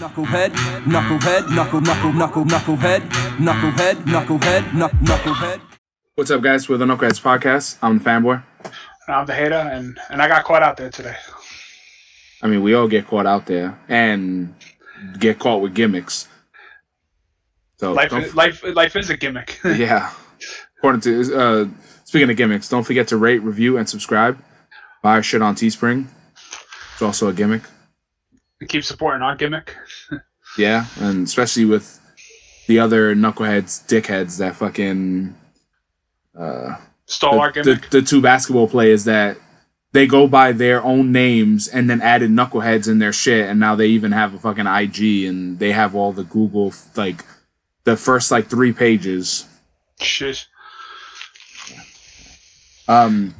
Knucklehead, knucklehead, knuckle, knuckle, knuckle, knucklehead, knucklehead, knucklehead, knuck, knucklehead. What's up, guys? We're the Knuckleheads Podcast. I'm the fanboy. I'm the hater, and, and I got caught out there today. I mean, we all get caught out there and get caught with gimmicks. So Life, don't life, life is a gimmick. yeah. According to uh, speaking of gimmicks, don't forget to rate, review, and subscribe. Buy our shit on Teespring. It's also a gimmick. Keep supporting our gimmick. Yeah, and especially with the other knuckleheads, dickheads that fucking Stole our the, the, gimmick. the two basketball players that they go by their own names and then added knuckleheads in their shit, and now they even have a fucking IG and they have all the Google like the first like three pages. Shit. Um,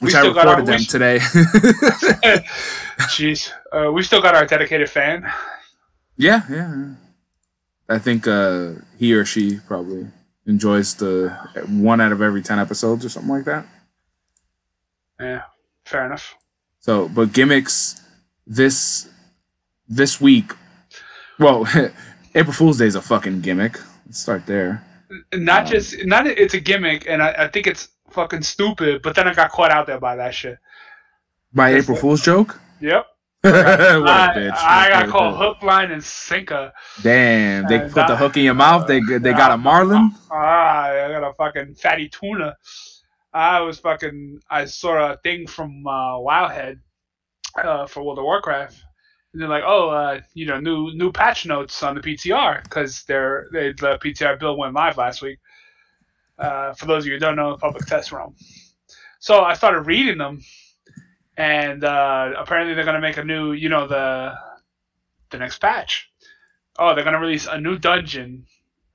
which I got our- recorded them we- today. Jeez. Uh, we still got our dedicated fan. yeah, yeah. I think uh, he or she probably enjoys the one out of every ten episodes or something like that. Yeah, fair enough. So, but gimmicks this this week. Well, April Fool's Day is a fucking gimmick. Let's start there. Not just, not it's a gimmick, and I, I think it's fucking stupid, but then I got caught out there by that shit. By That's April it. Fool's joke. Yep. what I, bitch! I got called hook, line, and sinker. Damn, they Uh, put the hook in your mouth. They they got a marlin. Ah, I got a fucking fatty tuna. I was fucking. I saw a thing from uh, Wowhead uh, for World of Warcraft. And they're like, oh, uh, you know, new new patch notes on the PTR because they're they, the PTR build went live last week. Uh, for those of you who don't know, the public test realm. So I started reading them, and uh, apparently they're gonna make a new, you know, the the next patch. Oh, they're gonna release a new dungeon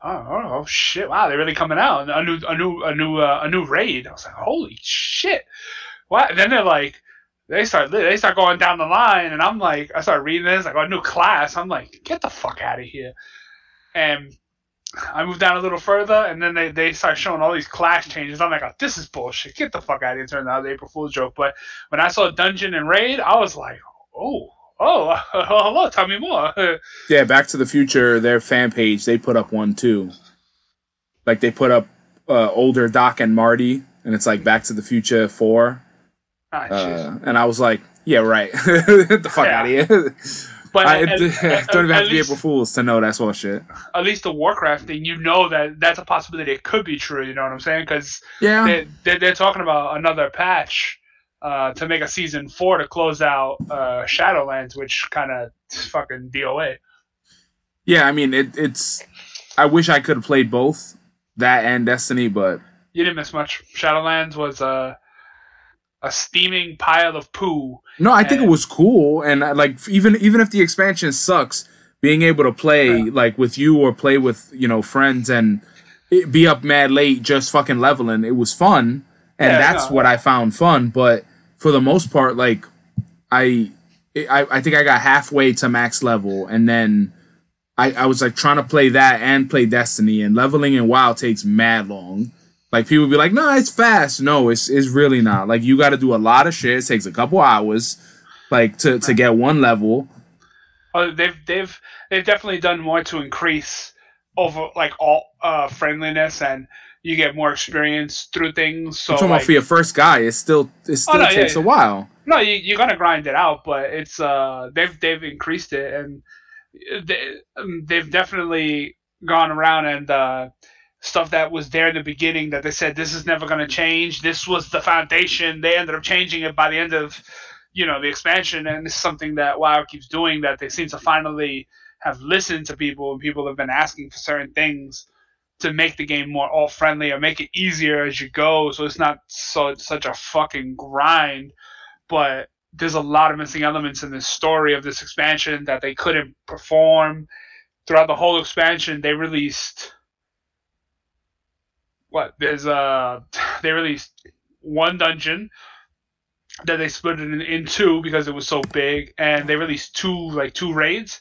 oh, oh, shit! Wow, they're really coming out. A new, a new, a new, uh, a new raid. I was like, holy shit! What? And then they're like, they start, they start going down the line, and I'm like, I start reading this, like, a new class. I'm like, get the fuck out of here! And I moved down a little further, and then they, they start showing all these class changes. I'm like, oh, this is bullshit. Get the fuck out of here! Turns out was April Fool's joke. But when I saw dungeon and raid, I was like, oh. Oh, hello! Tell me more. Yeah, Back to the Future, their fan page, they put up one too. Like they put up uh, older Doc and Marty, and it's like Back to the Future Four. Ah. Uh, and I was like, yeah, right. Get the fuck Yeah. out of here. But I, at- don't even have to be least- April Fools to know that's all shit. at least the Warcraft thing, you know that that's a possibility. It could be true. You know what I'm saying? Because Yeah. they, they, they're talking about another patch uh, to make a season four to close out uh, Shadowlands, which kind of fucking DOA. Yeah, I mean, it, it's. I wish I could have played both that and Destiny, but You didn't miss much. Shadowlands was a a steaming pile of poo. no, I think it was cool. And I, like, even even if the expansion sucks, being able to play Yeah. like with you or play with you know friends and it, be up mad late just fucking leveling, it was fun, and Yeah, that's no. what I found fun. But for the most part, like, I I, I think I got halfway to max level, and then. I, I was like trying to play that and play Destiny, and leveling in WoW takes mad long. Like people be like, "No, it's fast." No, it's it's really not. Like you got to do a lot of shit. It takes a couple hours, like to to get one level. Oh, they've they've they've definitely done more to increase over like all uh, friendliness and you get more experience through things. So I'm talking like, about for your first guy, it still it still Oh, no, takes yeah. a while. No, you, you're gonna grind it out, but it's uh they've they've increased it and they, um, they've definitely gone around and uh, stuff that was there in the beginning that they said this is never gonna change. This was the foundation. They ended up changing it by the end of you know the expansion, and it's something that WoW keeps doing that they seem to finally have listened to people and people have been asking for certain things to make the game more all friendly or make it easier as you go so it's not so such a fucking grind but there's a lot of missing elements in the story of this expansion that they couldn't perform throughout the whole expansion they released what there's uh they released one dungeon that they split it in, in two because it was so big and they released two like two raids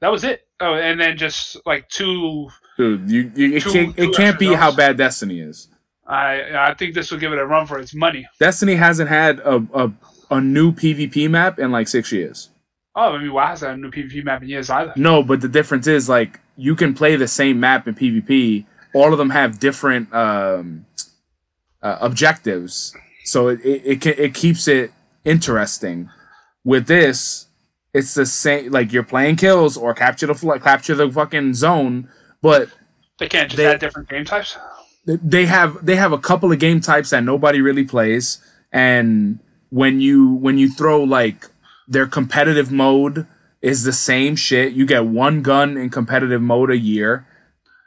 that was it oh and then just like two Dude, you, you it Two- can't two it can't be how bad Destiny is. i i think this will give it a run for its money Destiny hasn't had a a, a new PvP map in like six years. Oh, I mean, WoW hasn't had a new PvP map in years either. No, but the difference is like you can play the same map in PvP. All of them have different um, uh, objectives, so it it, it, it keeps it interesting. With this, it's the same. Like you're playing kills or capture the fl- capture the fucking zone, but They can't just They- add different game types. they have they have a couple of game types that nobody really plays and when you when you throw like their competitive mode is the same shit you get one gun in competitive mode a year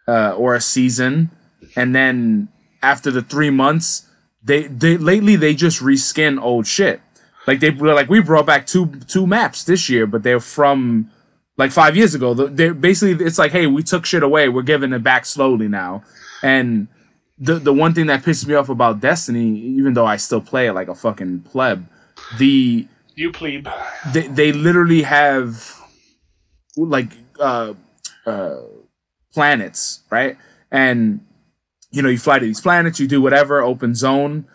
uh, or a season. And then after the three months they they lately they just reskin old shit. Like they like we brought back two two maps this year but they're from like five years ago. They basically it's like hey we took shit away. We're giving it back slowly now. And the the one thing that pisses me off about Destiny, even though I still play it like a fucking pleb, the You plebe. they, they literally have like uh uh planets, right? And you know, you fly to these planets, you do whatever, open zone,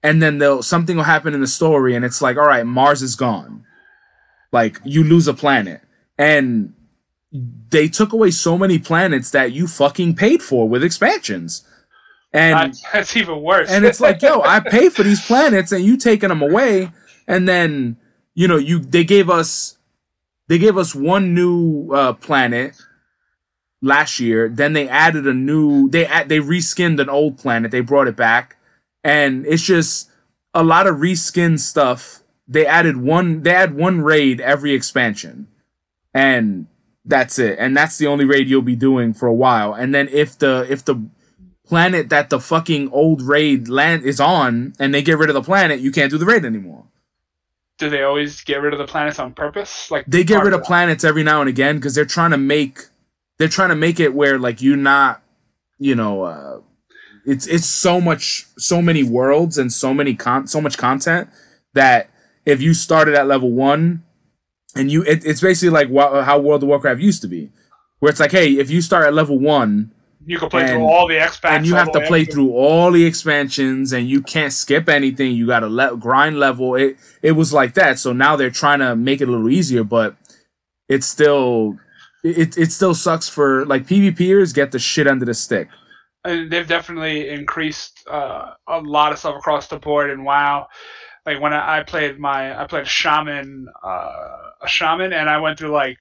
and then they'll something will happen in the story, and it's like, all right, Mars is gone. Like you lose a planet. And they took away so many planets that you fucking paid for with expansions. And That's, even worse. and it's like, yo, I pay for these planets and you taking them away, and then you know you they gave us they gave us one new uh, planet last year. Then they added a new they they reskinned an old planet. They brought it back, and it's just a lot of reskin stuff. They added one they add one raid every expansion, and that's it. And that's the only raid you'll be doing for a while. And then if the if the planet that the fucking old raid land is on and they get rid of the planet, you can't do the raid anymore. Do they always get rid of the planets on purpose? Like They get rid of planets every now and again because they're trying to make they're trying to make it where like you not you know uh it's it's so much so many worlds and so many con so much content that if you started at level one and you it, it's basically like wa- how World of Warcraft used to be where it's like hey if you start at level one You can play and- through all the packs. and you have to play through all the expansions and you can't skip anything you gotta let grind level it it was like that so now they're trying to make it a little easier but it's still it, it still sucks for like pvpers get the shit under the stick. And they've definitely increased uh, a lot of stuff across the board. And wow like when I, I played my i played shaman uh, a shaman and i went through like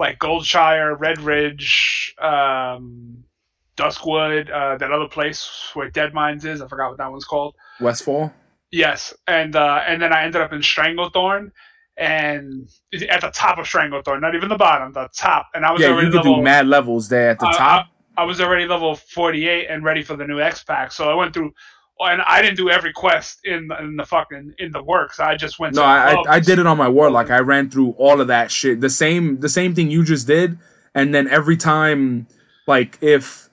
like goldshire Redridge um, duskwood uh, that other place where Deadmines is. I forgot what that one's called. Westfall? Yes. And uh, and then i ended up in stranglethorn and at the top of stranglethorn not even the bottom the top and i was yeah already you could level, do mad levels there at the I- top I was already level 48 and ready for the new X pack, so I went through, and I didn't do every quest in the, in the fucking in the works. I just went. no I. I i did it on my warlock i ran through all of that shit the same the same thing you just did and then every time like if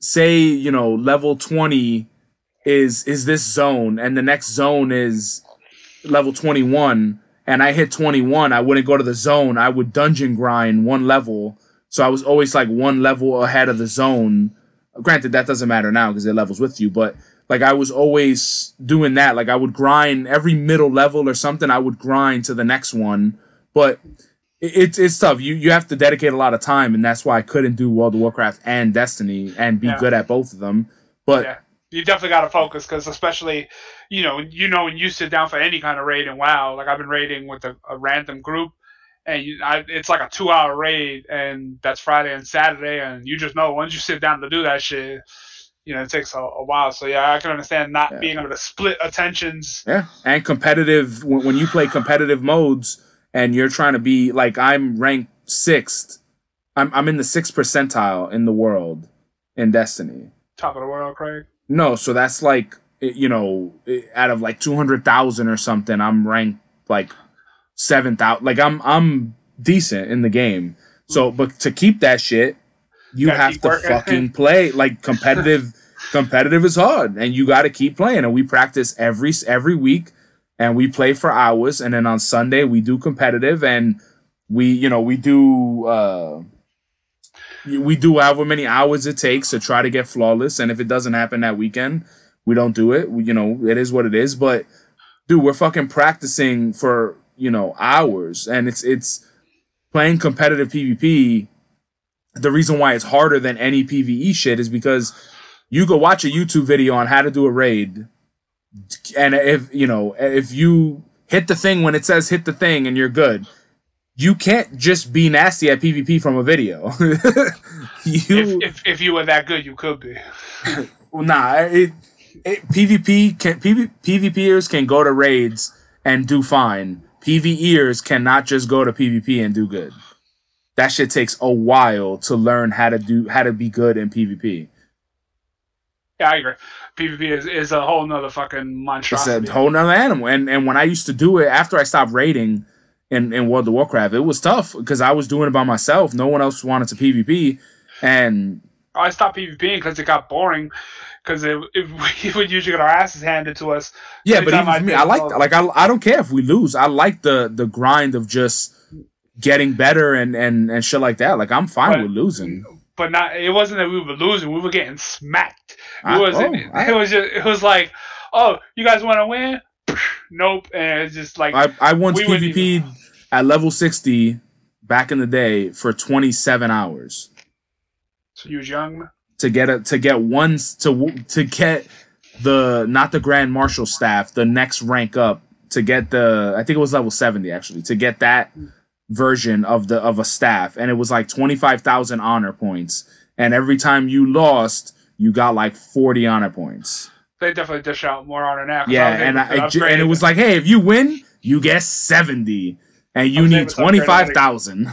say you know level 20 is is this zone and the next zone is level 21 and i hit 21 i wouldn't go to the zone i would dungeon grind one level so i was always like one level ahead of the zone granted that doesn't matter now because it levels with you but like i was always doing that like i would grind every middle level or something i would grind to the next one but it's it's tough. You you have to dedicate a lot of time, and that's why I couldn't do World of Warcraft and Destiny and be Yeah. good at both of them. But Yeah. You definitely got to focus because, especially, you know, you know when you sit down for any kind of raid and WoW, like I've been raiding with a, a random group, and you, I, it's like a two-hour raid, and that's Friday and Saturday, and you just know once you sit down to do that shit, you know, it takes a, a while. So yeah, I can understand not Yeah. being able to split attentions. yeah, and competitive when, when you play competitive modes and you're trying to be like I'm ranked sixth. I'm I'm in the sixth percentile in the world in Destiny. Top of the world, Craig. No, so that's like Eh, you know eh, out of like two hundred thousand or something, I'm ranked like 7,000. Like I'm I'm decent in the game. So, mm-hmm. but to keep that shit, you Gotta have to working. fucking play like competitive. competitive is hard, and you got to keep playing. And we practice every every week, and we play for hours. And then on Sunday we do competitive, and we you know we do. uh we do however many hours it takes to try to get flawless and if it doesn't happen that weekend we don't do it we, you know it is what it is but dude we're fucking practicing for you know hours, and it's it's playing competitive PvP. The reason why it's harder than any PVE shit is because you go watch a YouTube video on how to do a raid, and if you know if you hit the thing when it says hit the thing and you're good, you can't just be nasty at PvP from a video. you, if, if, if you were that good, you could be. well, nah, it, it PvP can PV, PvPers can go to raids and do fine. PvEers cannot just go to PvP and do good. That shit takes a while to learn how to do how to be good in PvP. Yeah, I agree. PvP is, is a whole nother fucking monstrosity. It's a whole nother animal. And and when I used to do it after I stopped raiding in, in World of Warcraft, it was tough because I was doing it by myself. No one else wanted to PvP. And I stopped PvPing because it got boring. Because it, it, we would usually get our asses handed to us. Yeah, but even for me, I like like I, I don't care if we lose. I like the the grind of just getting better and and and shit like that. Like I'm fine but, with losing. But not. It wasn't that we were losing. We were getting smacked. It was. Oh, it, it was just. It was like, oh, you guys want to win? nope. And it's just like I, I once we PvP'd even... at level sixty back in the day for twenty seven hours. So you was young. To get a to get one to to get the not the grand marshal staff the next rank up to get the I think it was level seventy actually to get that version of the of a staff and it was like twenty five thousand honor points and every time you lost you got like 40 honor points. They definitely dish out more honor now. Yeah, and I, and it was like, hey, if you win, you get 70, and you need 25,000.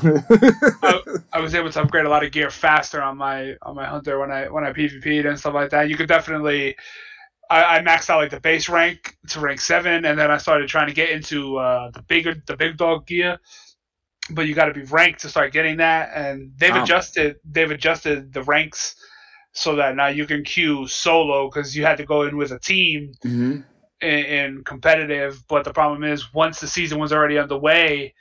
I, I was able to upgrade a lot of gear faster on my on my hunter when I when I PvP'd and stuff like that. You could definitely. I, I maxed out like the base rank to rank seven, and then I started trying to get into uh, the bigger the big dog gear but you got to be ranked to start getting that and they've oh. adjusted they've adjusted the ranks so that now you can queue solo because you had to go in with a team mm-hmm. In, in, competitive. But the problem is, once the season was already underway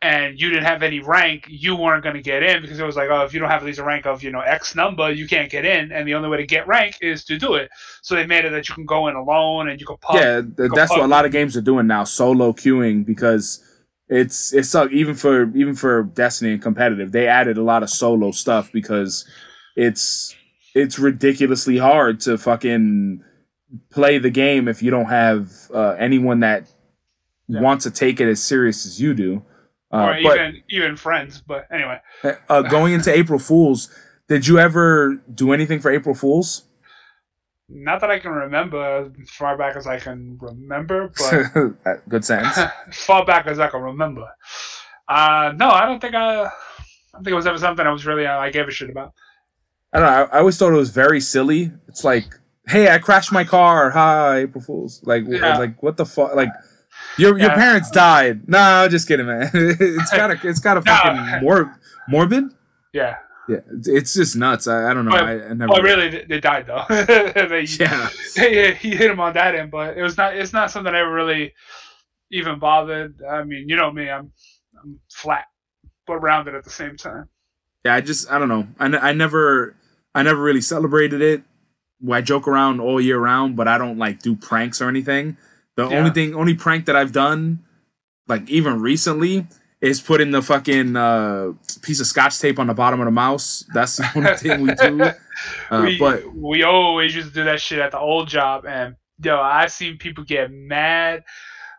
and you didn't have any rank, you weren't going to get in because it was like, oh, if you don't have at least a rank of you know X number, you can't get in, and the only way to get rank is to do it. So they made it that you can go in alone and you can pub. Yeah, that's what a lot of games are doing now, solo queuing because it's it's even for even for Destiny and competitive, they added a lot of solo stuff because it's it's ridiculously hard to fucking play the game if you don't have uh, anyone that yeah. wants to take it as serious as you do. Uh, or even even friends. But anyway, uh, going into April Fools, did you ever do anything for April Fools? Not that I can remember as far back as I can remember, but good sense. as far back as I can remember. Uh, no, I don't think I. I don't think it was ever something I was really uh, I gave a shit about. I don't know. I, I, always thought it was very silly. It's like, hey, I crashed my car. Hi, April Fools. Like, yeah. like what the fuck? Like, your your parents died. No, just kidding, man. it's kind of it's kind of fucking no. mor- morbid. Yeah. Yeah, it's just nuts. I, I don't know. But, I, I never. Well, really, they died though. they, yeah. They, he hit him on that end, but it was not. It's not something I ever really even bothered. I mean, you know me. I'm I'm flat, but rounded at the same time. Yeah, I just I don't know. I, I never I never really celebrated it. I joke around all year round, but I don't like do pranks or anything. The yeah. only thing, only prank that I've done, like even recently, is putting the fucking uh, piece of scotch tape on the bottom of the mouse. That's the only thing we do. Uh, we, but we always used to do that shit at the old job, and yo, I've seen people get mad.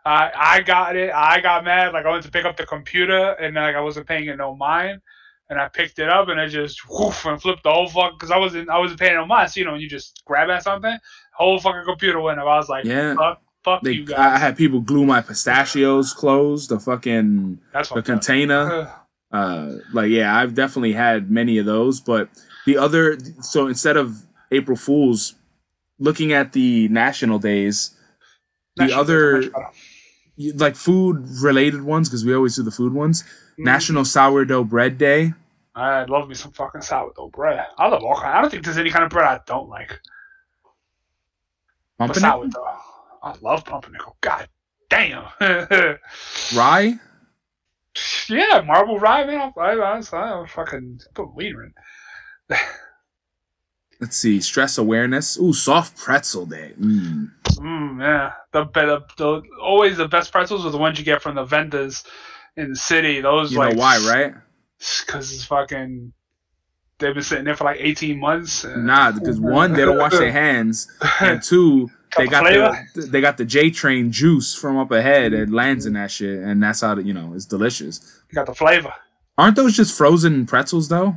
I I got it. I got mad. Like I went to pick up the computer, and like I wasn't paying it no mind and I picked it up and I just woof and flipped the whole fuck because I wasn't I wasn't paying no mind. So you know when you just grab at something, whole fucking computer went up. I was like, yeah. fuck, fuck they, you guys. I had people glue my pistachios closed, the fucking That's the container. uh, like yeah, I've definitely had many of those. But the other, so instead of April Fools, looking at the national days, the other like food related ones because we always do the food ones. Mm-hmm. National Sourdough Bread Day. I love me some fucking sourdough bread. I love all kind. I don't think there's any kind of bread I don't like. Pumpernickel. Sourdough. I love pumpernickel. God damn. rye. Yeah, marble rye, man. I, I, I, I fucking put wiener in. Let's see, stress awareness. Ooh, soft pretzel day. Mm. Mm, yeah, the better, the always the best pretzels are the ones you get from the vendors in the city. Those You like know why, right? Because it's fucking. They've been sitting there for like eighteen months. Nah, because one, they don't wash their hands, and two, they Got the the they got the J train juice from up ahead. It lands in that shit, and that's how you know it's delicious. You got the flavor. Aren't those just frozen pretzels though?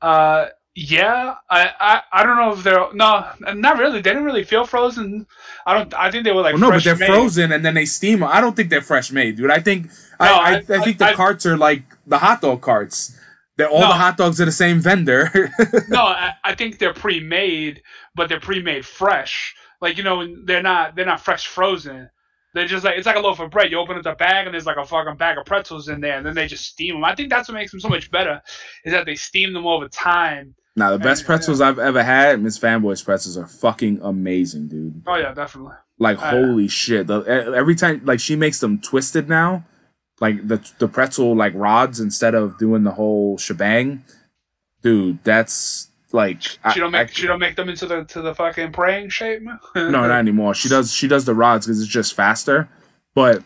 Uh, yeah, I, I, I don't know if they're no, not really. They didn't really feel frozen. I don't. I think they were like Well, no, but they're made. frozen and then they steam. I don't think they're fresh made, dude. I think I, No, I, I- I, think the carts are like the hot dog carts. They're all No. the hot dogs are the same vendor. No, I, I think they're pre-made, but they're pre-made fresh. Like you know, they're not they're not fresh frozen. They're just like it's like a loaf of bread. You open up the bag and there's like a fucking bag of pretzels in there, and then they just steam them. I think that's what makes them so much better, is that they steam them over time. Now the best Yeah, pretzels I've ever had, Miss Fanboy's pretzels are fucking amazing, dude. Oh yeah, definitely. Like Uh, holy shit! The, every time, like she makes them twisted now, like the the pretzel like rods instead of doing the whole shebang, dude. That's like I- She don't make I- she don't make them into the to the fucking praying shape. no, not anymore. She does she does the rods because it's just faster, but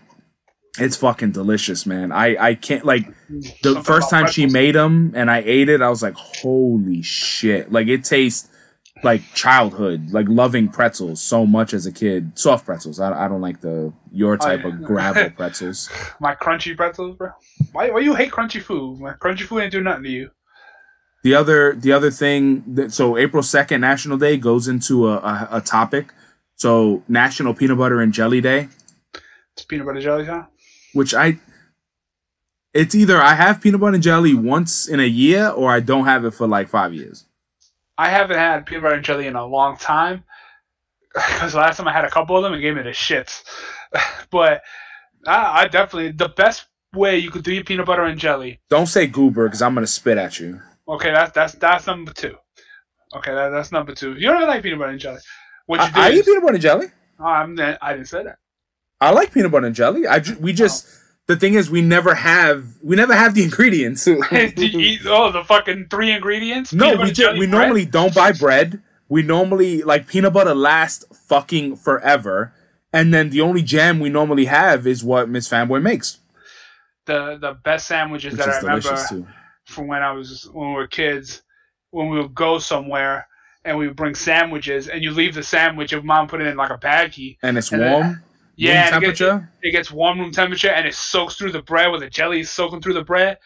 it's fucking delicious, man. I I can't like the Something first time she made them and I ate it, I was like, holy shit! Like it tastes like childhood, like loving pretzels so much as a kid. Soft pretzels. I, I don't like the your oh, type yeah. of gravel pretzels. my crunchy pretzels, bro. Why why you hate crunchy food? My Crunchy food ain't do nothing to you. The other the other thing that so April second National Day goes into a, a, a topic. So National Peanut Butter and Jelly Day. It's peanut butter jelly time. Which I it's either I have peanut butter and jelly once in a year or I don't have it for like five years. I haven't had peanut butter and jelly in a long time because last time I had a couple of them, it gave me the shits. but I, I definitely the best way you could do your peanut butter and jelly. Don't say goober because I'm gonna spit at you. Okay, that's that's that's number two. Okay, that, that's number two. You don't even like peanut butter and jelly. What you I, do? I eat peanut butter and jelly. Oh, I'm, I didn't say that. I like peanut butter and jelly. I ju- we oh. just the thing is we never have we never have the ingredients. Do you eat oh the fucking three ingredients? no, Peanut we and just jelly we bread? normally don't buy bread. We normally like peanut butter lasts fucking forever. And then the only jam we normally have is what Miss Fanboy makes, the the best sandwiches which that I is remember too. from when I was when we were kids, when we would go somewhere and we would bring sandwiches, and you leave the sandwich, if mom put it in like a baggie. And it's And then- warm, Yeah, room and it gets- It, gets warm room temperature, and it soaks through the bread, where the jelly is soaking through the bread.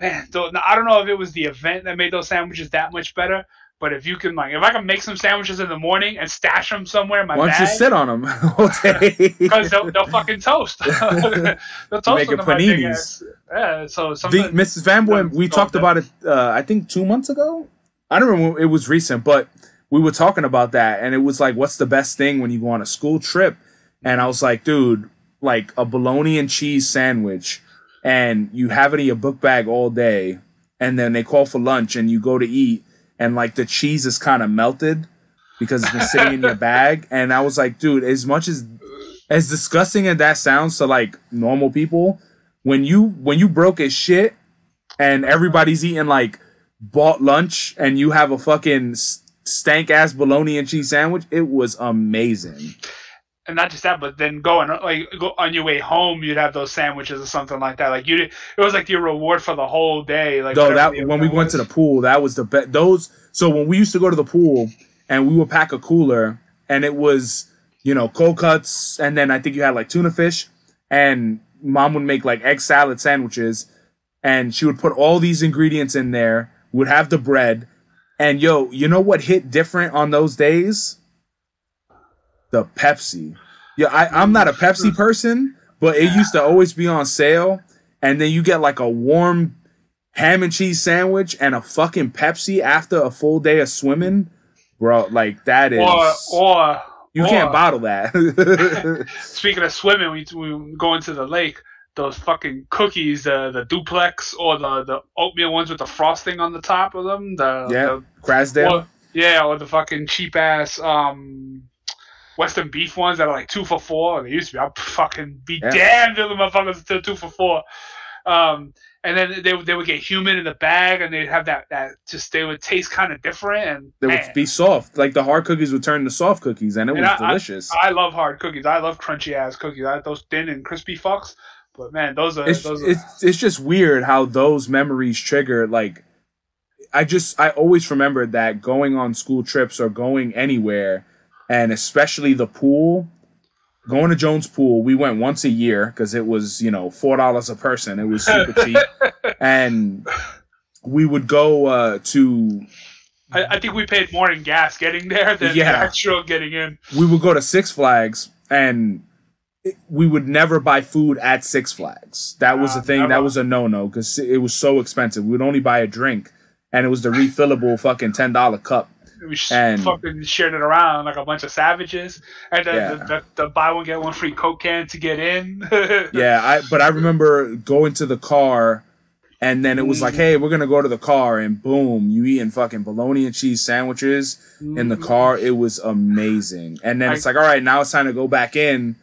Man, though, now, I don't know if it was the event that made those sandwiches that much better, but if you can like, if I can make some sandwiches in the morning and stash them somewhere in my Why don't you sit on them all day? because they'll, they'll fucking toast. they'll toast making paninis. Yeah, so the. Mrs. Fanboy, Yeah, we talked about it. Uh, I think two months ago. I don't remember. It was recent, but we were talking about that, and it was like, "What's the best thing when you go on a school trip?" And I was like, "Dude, like a bologna and cheese sandwich, and you have it in your book bag all day, and then they call for lunch, and you go to eat, and like the cheese is kind of melted because it's been sitting in your bag." And I was like, "Dude, as much as as disgusting as that sounds to like normal people." when you when you broke as shit and everybody's eating like bought lunch and you have a fucking stank ass bologna and cheese sandwich, it was amazing. And not just that, but then going like go on your way home, you'd have those sandwiches or something like that. Like you, it was like your reward for the whole day. Like that when we went to the pool, that was the best. Those so when we used to go to the pool and we would pack a cooler and it was you know cold cuts and then I think you had like tuna fish and mom would make like egg salad sandwiches and she would put all these ingredients in there. Would have the bread and yo, you know what hit different on those days? The Pepsi. Yeah, I, I'm not a Pepsi person, but it used to always be on sale. And then you get like a warm ham and cheese sandwich and a fucking Pepsi after a full day of swimming. Bro, like that is or or you or, can't bottle that. Speaking of swimming, we we go into the lake. Those fucking cookies, the the duplex or the the oatmeal ones with the frosting on the top of them. The yeah. the- Krasdale. or, yeah, or the fucking cheap ass um Western beef ones that are like two for four. They used to be. I'd fucking be Yeah. damned if the motherfuckers two for four. Um, and then they would they would get human in the bag, and they'd have that that just they would taste kind of different, and They man, would be soft. Like the hard cookies would turn to soft cookies, and it And was I- I- delicious. I love hard cookies. I love crunchy ass cookies. I, those thin and crispy fucks. But man, those are it's, those. Are, it's it's just weird how those memories trigger like I just I always remember that going on school trips or going anywhere and especially the pool going to Jones pool we went once a year because it was you know four dollars a person it was super cheap and we would go uh, to I, I think we paid more in gas getting there than Yeah. the actual getting in. we would go to Six Flags and we would never buy food at Six Flags. That was Ah, a thing. never. That was a no no because it was so expensive. We would only buy a drink, and it was the refillable fucking ten dollar cup. We And- fucking shared it around like a bunch of savages, and then Yeah. the, the, the buy one get one free Coke can to get in. Yeah, I but I remember going to the car, and then it was Mm. like, hey, we're gonna go to the car, and boom, you eating fucking bologna and cheese sandwiches in the car. It was amazing. And then I- it's like, all right, now it's time to go back in.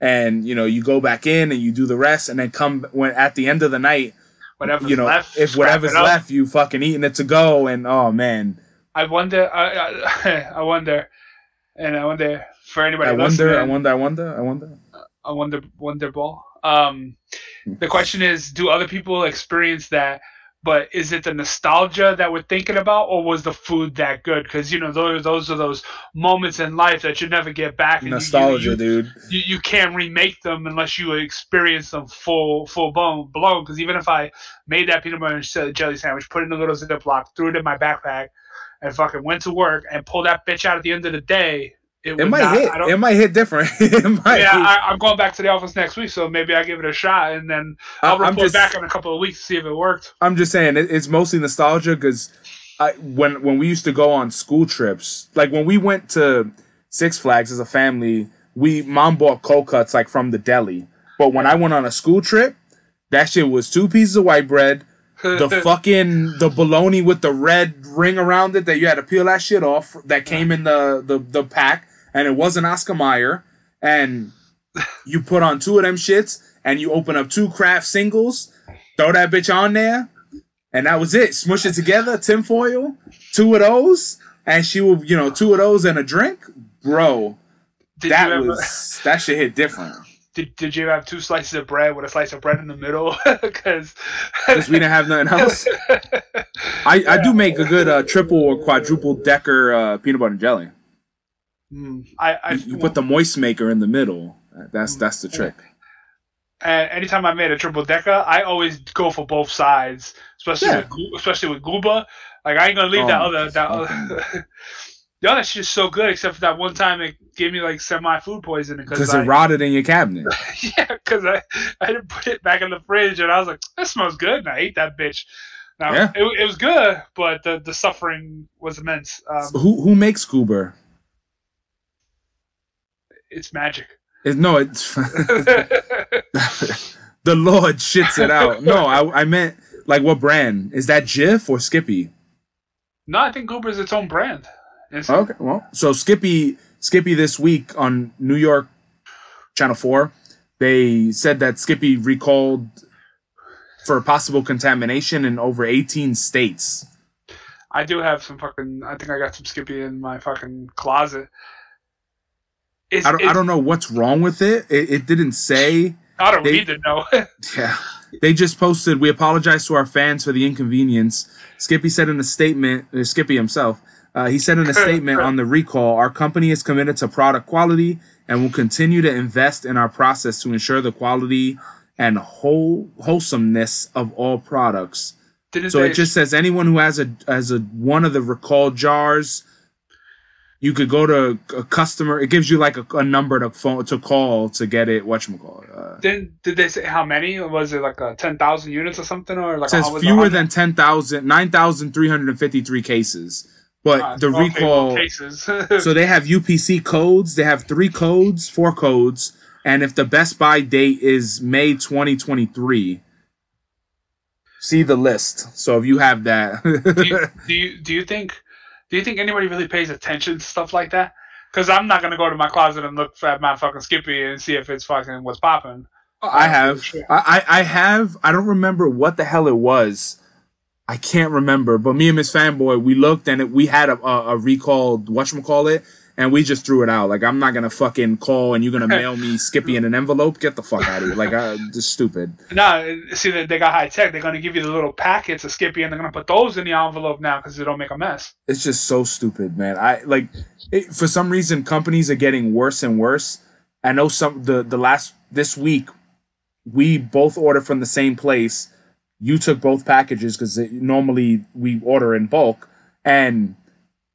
And you know, you go back in and you do the rest, and then come when at the end of the night, Whatever's you know, left, if whatever's left, you fucking eating it to go, and oh man, I wonder. I, I, I wonder, and I wonder for anybody I listening. wonder, I wonder, I wonder, I wonder. I wonder, wonder ball. Um, the question is, do other people experience that? But is it the nostalgia that we're thinking about, or was the food that good? Because you know, those those are those moments in life that you never get back. and you- Nostalgia, you, dude. you, you can't remake them unless you experience them full full blown blown. Because even if I made that peanut butter and jelly- jelly sandwich, put it in a little ziploc, threw it in my backpack, and fucking went to work and pulled that bitch out at the end of the day, it, It might not, hit. It might hit different. might. yeah, I, I'm going back to the office next week, so maybe I give it a shot, and then I'll I'm report just- back in a couple of weeks to see if it worked. I'm just saying it, it's mostly nostalgia because I when when we used to go on school trips, like when we went to Six Flags as a family, we mom bought cold cuts like from the deli. But when I went on a school trip, that shit was two pieces of white bread, the fucking the bologna with the red ring around it that you had to peel that shit off that came in the the, the pack, and it wasn't Oscar Mayer, and you put on two of them shits, and you open up two Kraft singles, throw that bitch on there, and that was it. Smush it together, tinfoil, two of those, and she will, you know, two of those and a drink, bro. did that ever, was that shit hit different did, did you have two slices of bread with a slice of bread in the middle? Because we didn't have nothing else. I, I do make a good uh, triple or quadruple decker uh, peanut butter and jelly. Mm, I, I You, you put the moist maker in the middle. That's that's the trick. and anytime I made a triple decker, I always go for both sides, especially Yeah. with especially with Goober. Like I ain't gonna leave that Oh, other that other. The other shit's so good, except for that one time it gave me like semi food poisoning Because I, it rotted in your cabinet. yeah, because I I didn't put it back in the fridge and I was like, that smells good, and I ate that bitch. Now Yeah. it, it was good, but the the suffering was immense. Um, Who who makes Goober? it's magic. It, no, it's the Lord shits it out. No, I I meant like what brand is that? Jif or Skippy? no, I think Goober is its own brand. It's, Okay, well, so Skippy Skippy this week on New York Channel Four, they said that Skippy recalled for possible contamination in over 18 states. I do have some fucking. I think I got some Skippy in my fucking closet. It's, I don't, I don't know what's wrong with it. It, it didn't say. I don't they- need to know. Yeah. They just posted, we apologize to our fans for the inconvenience. Skippy said in a statement, uh, Skippy himself, uh, he said in a statement on the recall, our company is committed to product quality and will continue to invest in our process to ensure the quality and whole wholesomeness of all products. Didn't So they, it just says anyone who has a has a one of the recalled jars, you could go to a customer. It gives you like a, a number to phone to call to get it. What you call it? Uh, didn't did they say how many? Was it like a ten thousand units or something, or like It says a- was it fewer 100? than 10,000, 9,353 cases. But Ah, the recall, cases. so they have UPC codes. They have three codes, four codes. And if the Best By date is May 2023, see the list. So if you have that, do, you, do you do you think do you think anybody really pays attention to stuff like that? Because I'm not gonna go to my closet and look at my fucking Skippy and see if it's fucking what's popping. I have. I I have. I don't remember what the hell it was. I can't remember. But me and Miss Fanboy, we looked and it, we had a, a, a recalled whatchamacallit, and we just threw it out. Like I'm not gonna fucking call and you're gonna mail me Skippy in an envelope. Get the fuck out of here. Like I just stupid. No, see, they, they got high tech. They're gonna give you the little packets of Skippy, and they're gonna put those in the envelope now because they don't make a mess. It's just so stupid, man. I like it, for some reason companies are getting worse and worse. I know some the the last this week we both ordered from the same place. You took both packages because normally we order in bulk, and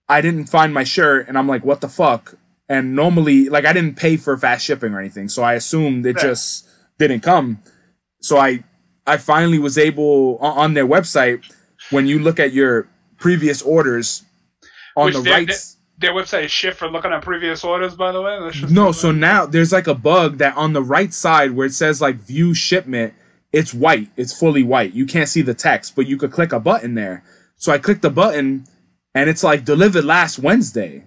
I didn't find my shirt, and I'm like, what the fuck? And normally, like, I didn't pay for fast shipping or anything, so I assumed it Right. just didn't come. So I, I finally was able on, their website when you look at your previous orders on Which the right. Their website is shit for looking at previous orders, by the way. No, so now there's like a bug that on the right side where it says like view shipment, it's white. It's fully white. You can't see the text, but you could click a button there. So I clicked the button and it's like delivered last Wednesday.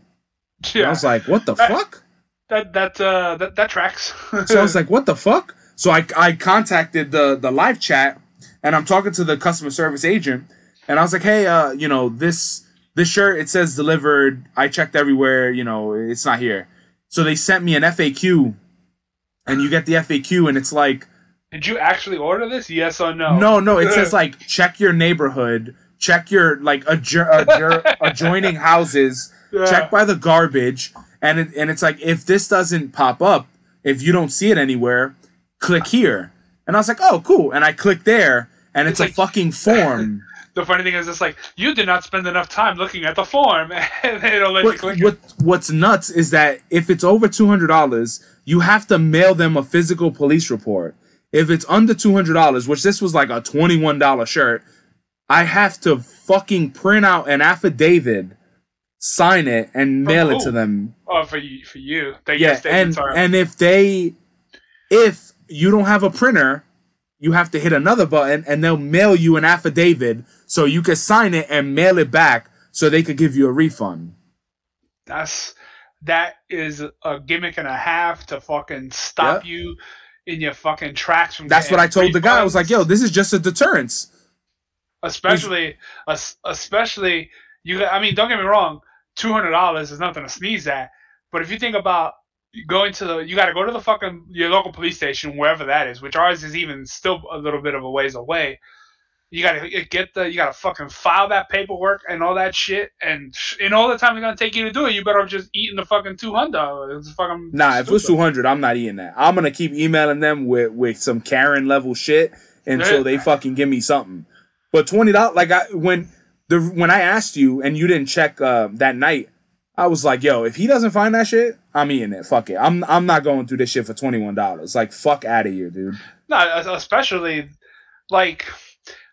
yeah, I was like, what the Right. fuck? that that uh, that that tracks. So I was like, what the fuck? So I, I contacted the the live chat and I'm talking to the customer service agent and I was like, hey, uh, you know, this this shirt it says delivered. I checked everywhere, you know, it's not here. So they sent me an FAQ and you get the FAQ and it's like Did you actually order this? Yes or no? no, no, it says like check your neighborhood, check your like adjo- adjo- adjoining houses, Yeah. check by the garbage, and it, and it's like if this doesn't pop up, if you don't see it anywhere, click here. And I was like, oh, cool. And I click there, and it's, It's a fucking form. The funny thing is, it's like you did not spend enough time looking at the form, and it'll let you click. what it. what's nuts is that if it's over two hundred dollars, you have to mail them a physical police report. If it's under two hundred dollars, which this was like a twenty one dollar shirt, I have to fucking print out an affidavit, sign it, and mail it to them. Oh, for you, for you. They Yeah, yes, they and and if they, if you don't have a printer, you have to hit another button, and they'll mail you an affidavit so you can sign it and mail it back, so they could give you a refund. That's that is a gimmick and a half to fucking stop Yeah. you in your fucking tracks from. That's what I told the guy. I was like, "Yo, this is just a deterrence." especially es- especially you i mean don't get me wrong $200 is nothing to sneeze at but if you think about going to the you got to go to the fucking your local police station wherever that is which ours is even still a little bit of a ways away you got to get the you got to fucking file that paperwork and all that shit and in all the time it's gonna take you to do it you better just eating the fucking 200 it's fucking Nah, if it was two I'm not eating that. I'm gonna keep emailing them with with some Karen level shit until they fucking give me something. But twenty dollars, like I when the when I asked you and you didn't check uh, that night, I was like, "Yo, if he doesn't find that shit, I'm eating it. Fuck it. I'm I'm not going through this shit for twenty one dollars. Like, fuck out of here, dude. No, especially like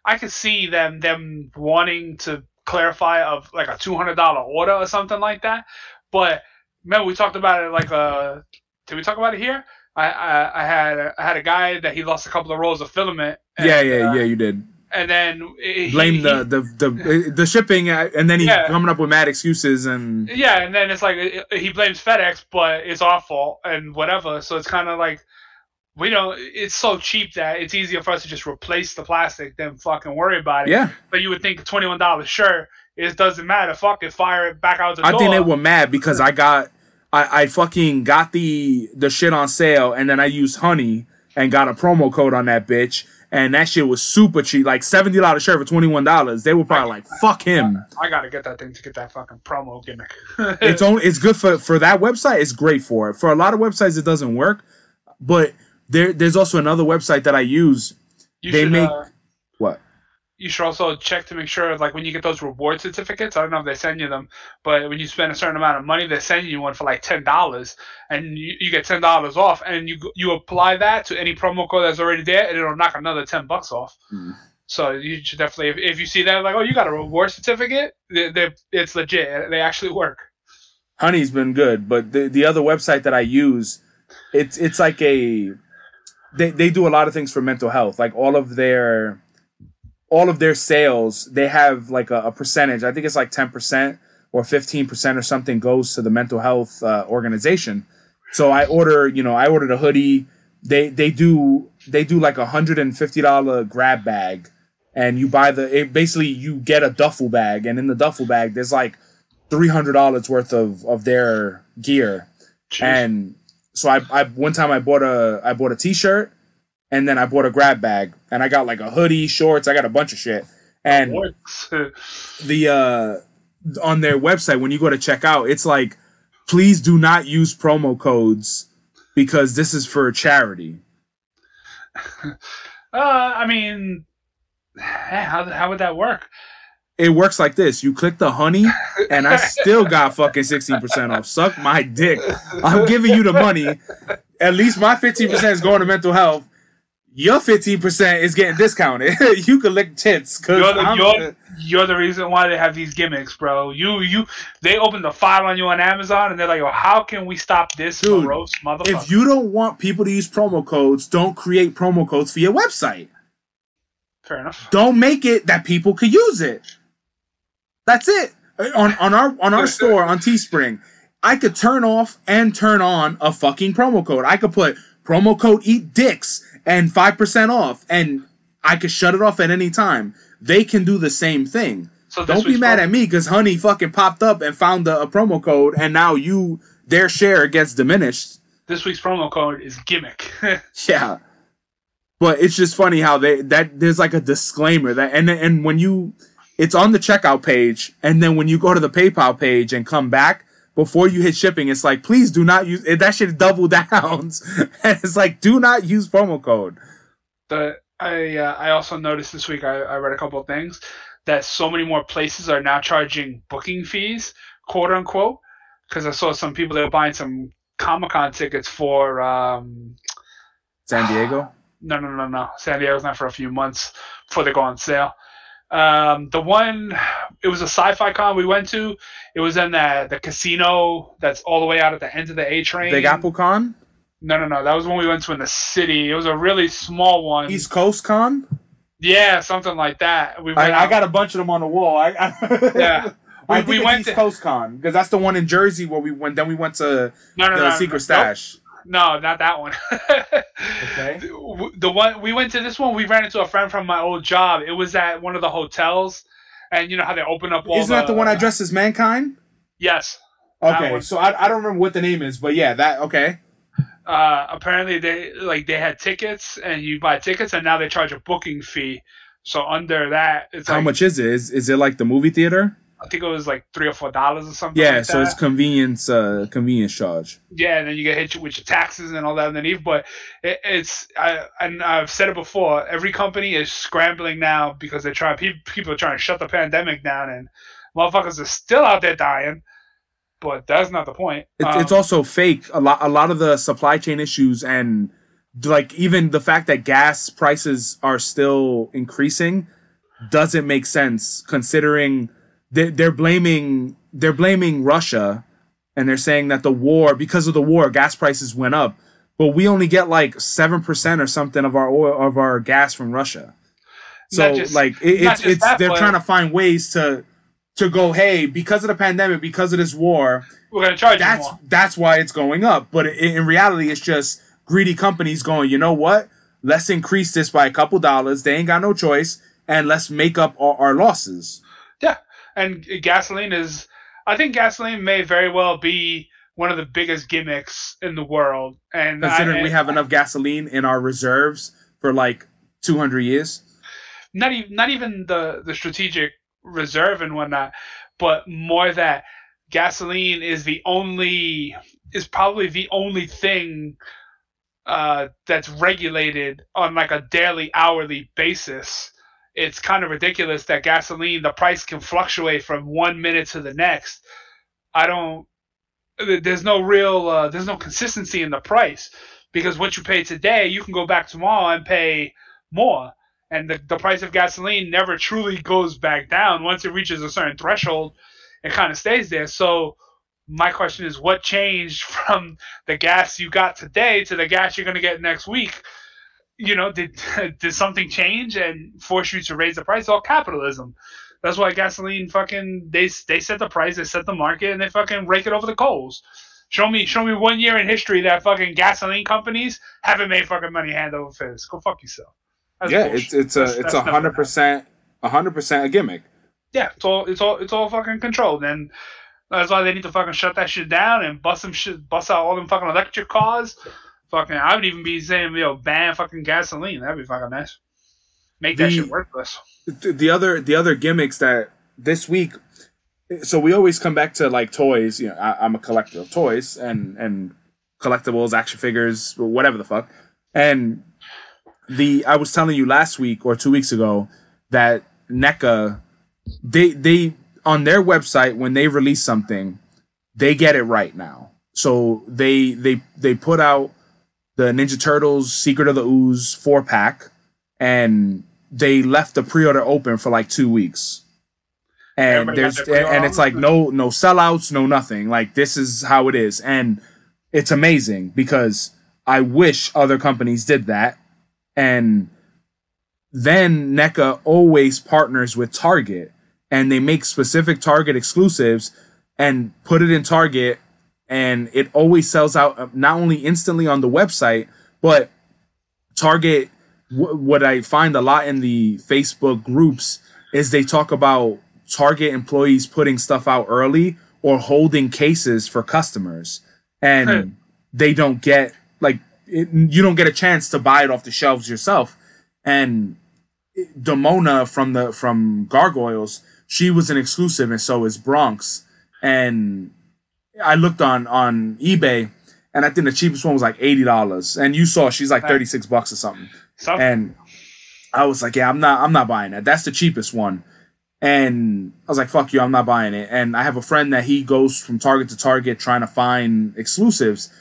I could see them them wanting to clarify of like a two hundred dollar order or something like that. But remember we talked about it like uh did we talk about it here? I I, I had a, I had a guy that he lost a couple of rolls of filament. And, yeah, yeah, uh, yeah. You did And then he, blame he- the, the the the shipping, uh, and then he's Yeah. coming up with mad excuses and Yeah, and then it's like he blames FedEx, but it's our fault and whatever. So it's kind of like we don't. It's so cheap that it's easier for us to just replace the plastic than fucking worry about it. yeah. But you would think twenty one dollar shirt, it doesn't matter. Fuck it, fire it back out the I door. think they were mad because I got I, I fucking got the the shit on sale and then I used honey and got a promo code on that bitch and that shit was super cheap like seventy dollars shirt for twenty one dollars they were probably like fuck him I gotta get that thing to get that fucking promo gimmick. it's only it's good for for that website it's great for it for a lot of websites it doesn't work but there there's also another website that I use you they should, make- uh, what you should also check to make sure, like when you get those reward certificates. I don't know if they send you them, but when you spend a certain amount of money, they send you one for like ten dollars, and you, you get ten dollars off, and you you apply that to any promo code that's already there, and it'll knock another ten bucks off. Mm. So you should definitely, if, if you see that, like, oh, you got a reward certificate, they, they, it's legit. They actually work. honey's been good but the the other website that I use it's it's like a they they do a lot of things for mental health. Like all of their all of their sales they have like a, a percentage. I think it's like 10% or 15% or something goes to the mental health uh, organization. So i order you know i ordered a hoodie. They they do they do like a hundred and fifty dollar grab bag, and you buy the it basically you get a duffel bag, and in the duffel bag there's like three hundred dollars worth of of their gear, Jeez. and so I, I one time I bought a I bought a t-shirt and then I bought a grab bag and I got like a hoodie, shorts, I got a bunch of shit. And the uh on their website when you go to check out, it's like please do not use promo codes because this is for a charity. uh, I mean, how how would that work? It works like this. You click the honey and I still got fucking 16% off. Suck my dick. I'm giving you the money. At least my 15% is going to mental health. Your 15% is getting discounted. you can lick tits. Cause You're the, you're, you're the reason why they have these gimmicks, bro. You you they opened the file on you on Amazon and they're like, oh, how can we stop this Dude, morose motherfucker? if you don't want people to use promo codes, don't create promo codes for your website. Fair enough. Don't make it that people could use it. That's it. On on our on our store on Teespring, I could turn off and turn on a fucking promo code. I could put promo code eat dicks and 5% off and I could shut it off at any time. They can do the same thing. So Don't be mad promo- at me because Honey fucking popped up and found a, a promo code and now you their share gets diminished. This week's promo code is gimmick. Yeah. But it's just funny how they that there's like a disclaimer that and and when you it's on the checkout page and then when you go to the PayPal page and come back before you hit shipping it's like please do not use it, that shit double downs and it's like do not use promo code. the I uh, I also noticed this week I, I read a couple of things that so many more places are now charging booking fees, quote unquote, because I saw some people that were buying some Comic Con tickets for um San Diego. no no no no San Diego's not for a few months before they go on sale. Um, the one it was a sci-fi con we went to. It was in the the casino that's all the way out at the end of the A train. Big Apple Con, No no no, that was when we went to in the city. It was a really small one. East Coast Con. Yeah, something like that. We I, went I got a bunch of them on the wall. I, I Yeah. We- we went East to- Coast Con because that's the one in Jersey where we went. Then we went to no, no, the no, Secret Stash. No, not that one. Okay. The the one we went to this one, we ran into a friend from my old job. It was at one of the hotels, and you know how they open up all Isn't that the one I dressed as mankind? Yes. Okay, so I, I don't remember what the name is, but yeah, that okay. Uh, apparently they like they had tickets, and you buy tickets, and now they charge a booking fee. So under that, it's How like, much is it? Is is it like the movie theater? I think it was like three or four dollars or something. Yeah, like so that. it's convenience uh convenience charge. yeah, and then you get hit with your taxes and all that underneath. But it, it's I and I've said it before. Every company is scrambling now because they're trying. People, people are trying to shut the pandemic down, and motherfuckers are still out there dying. But that's not the point. It, Um, it's also fake. A lot a lot of the supply chain issues and like even the fact that gas prices are still increasing doesn't make sense considering they they're blaming they're blaming Russia and they're saying that the war because of the war gas prices went up but we only get like 7% or something of our oil of our gas from Russia so just- like it, it's it's they're trying to find ways to to go hey because of the pandemic because of this war we're gonna charge that's that's why it's going up. But in reality, it's just greedy companies going. You know what? Let's increase this by a couple dollars. They ain't got no choice, and let's make up our, our losses. And gasoline is. I think gasoline may very well be one of the biggest gimmicks in the world, and Considering I, we have enough gasoline in our reserves for like two hundred years. not even not even the the strategic reserve and whatnot, but more that gasoline is the only is probably the only thing uh, that's regulated on like a daily hourly basis. It's kind of ridiculous that gasoline the price can fluctuate from one minute to the next. I don't. There's no real. Uh, there's no consistency in the price because what you pay today, you can go back tomorrow and pay more and the, the price of gasoline never truly goes back down. Once it reaches a certain threshold, it kind of stays there. So my question is, what changed from the gas you got today to the gas you're going to get next week? You know, did did something change and force you to raise the price? All capitalism. That's why gasoline fucking they they set the price, they set the market, and they fucking rake it over the coals. Show me, show me one year in history that fucking gasoline companies haven't made fucking money hand over fist. Go fuck yourself. That's yeah, bullshit. it's it's a it's a hundred percent a hundred percent a gimmick. Yeah, it's all it's all it's all fucking controlled, and that's why they need to fucking shut that shit down and bust some shit, bust out all them fucking electric cars. Fucking, I would even be saying, you know, ban fucking gasoline. That'd be fucking nice. Make that The- shit worthless. The other the other gimmicks that this week so we always come back to like toys you know I, i'm a collector of toys and and collectibles action figures whatever the fuck and the i was telling you last week or two weeks ago that NECA they they on their website when they release something they get it right now so they they they put out the ninja turtles secret of the ooze four pack and they left the pre-order open for like two weeks. And Everybody there's and it's like no no sellouts no nothing. Like this is how it is. And it's amazing because i wish other companies did that. And then NECA always partners with Target and they make specific Target exclusives and put it in Target and it always sells out uh, not only instantly on the website but Target wh- what I find a lot in the Facebook groups is they talk about Target employees putting stuff out early or holding cases for customers. And Right. they don't get like it, you don't get a chance to buy it off the shelves yourself. And Demona from the from Gargoyles she was an exclusive and so is Bronx. And I looked on on eBay and I think the cheapest one was like eighty dollars and you saw she's like thirty six bucks or something and I was like, yeah, I'm not, I'm not buying that. That's the cheapest one. And I was like, fuck you, I'm not buying it. And I have a friend that he goes from Target to Target trying to find exclusives.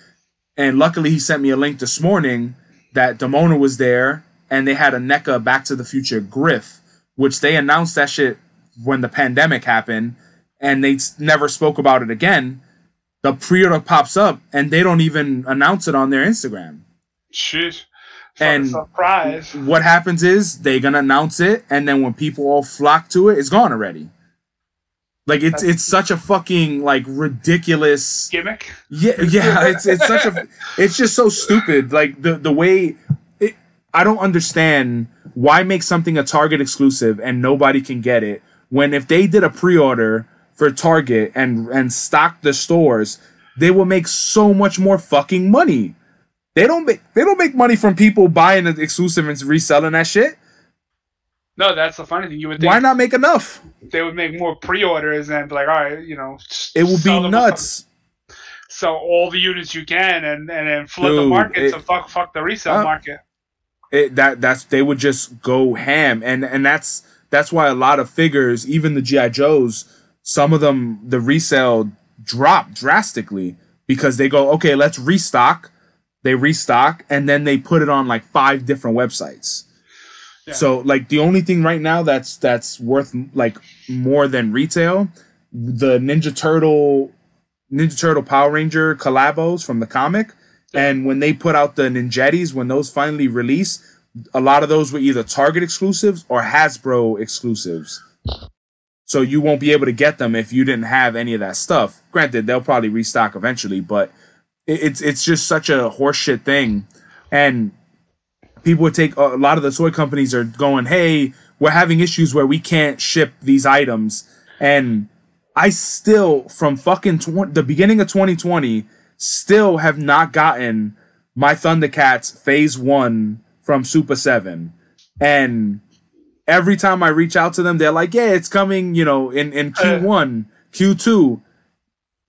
And luckily, he sent me a link this morning that Demona was there, and they had a NECA Back to the Future Griff, which they announced that shit when the pandemic happened, and they never spoke about it again. The pre-order pops up, and they don't even announce it on their Instagram Shit. and- surprise. what happens is they're gonna announce it, and then when people all flock to it, it's gone already. Like it's it's such a fucking like ridiculous. Gimmick. Yeah, yeah. It's it's such a. It's just so stupid. Like the the way it. I don't understand why make something a Target exclusive and nobody can get it when if they did a pre-order for Target and and stock the stores, they will make so much more fucking money. They don't make they don't make money from people buying the exclusive and reselling that shit. No, that's the funny thing. You would think Why not make enough? they would make more pre-orders and be like, all right, you know, It sell be nuts. Sell all the units you can and and then flood the market it- to fuck fuck the resale Uh, market. It, that that's they would just go ham, and and that's that's why a lot of figures, even the GI Joes, some of them the resale drop drastically because they go, okay, let's restock. They restock, and then they put it on like five different websites. Yeah. So like the only thing right now that's that's worth like more than retail, the Ninja Turtle Ninja Turtle Power Ranger collabos from the comic. And when they put out the Ninjettis, when those finally release, a lot of those were either Target exclusives or Hasbro exclusives. So you won't be able to get them if you didn't have any of that stuff. Granted, they'll probably restock eventually, but it's it's just such a horseshit thing. And people would take a lot of the toy companies are going, "Hey, we're having issues where we can't ship these items." And I still, from fucking tw- the beginning of 2020, still have not gotten my Thundercats Phase One from Super Seven, and every time I reach out to them, they're like, "Yeah, it's coming," you know, in in Q1, Q2.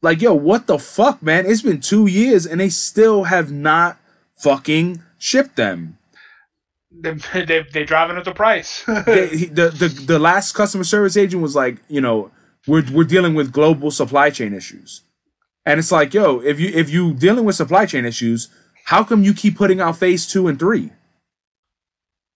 Like, yo, what the fuck, man? It's been two years and they still have not fucking shipped them. They they they driving up the price. They- he- the, the the last customer service agent was like, you know, we're we're dealing with global supply chain issues, and it's like, yo, if you if you dealing with supply chain issues, how come you keep putting out phase two and three?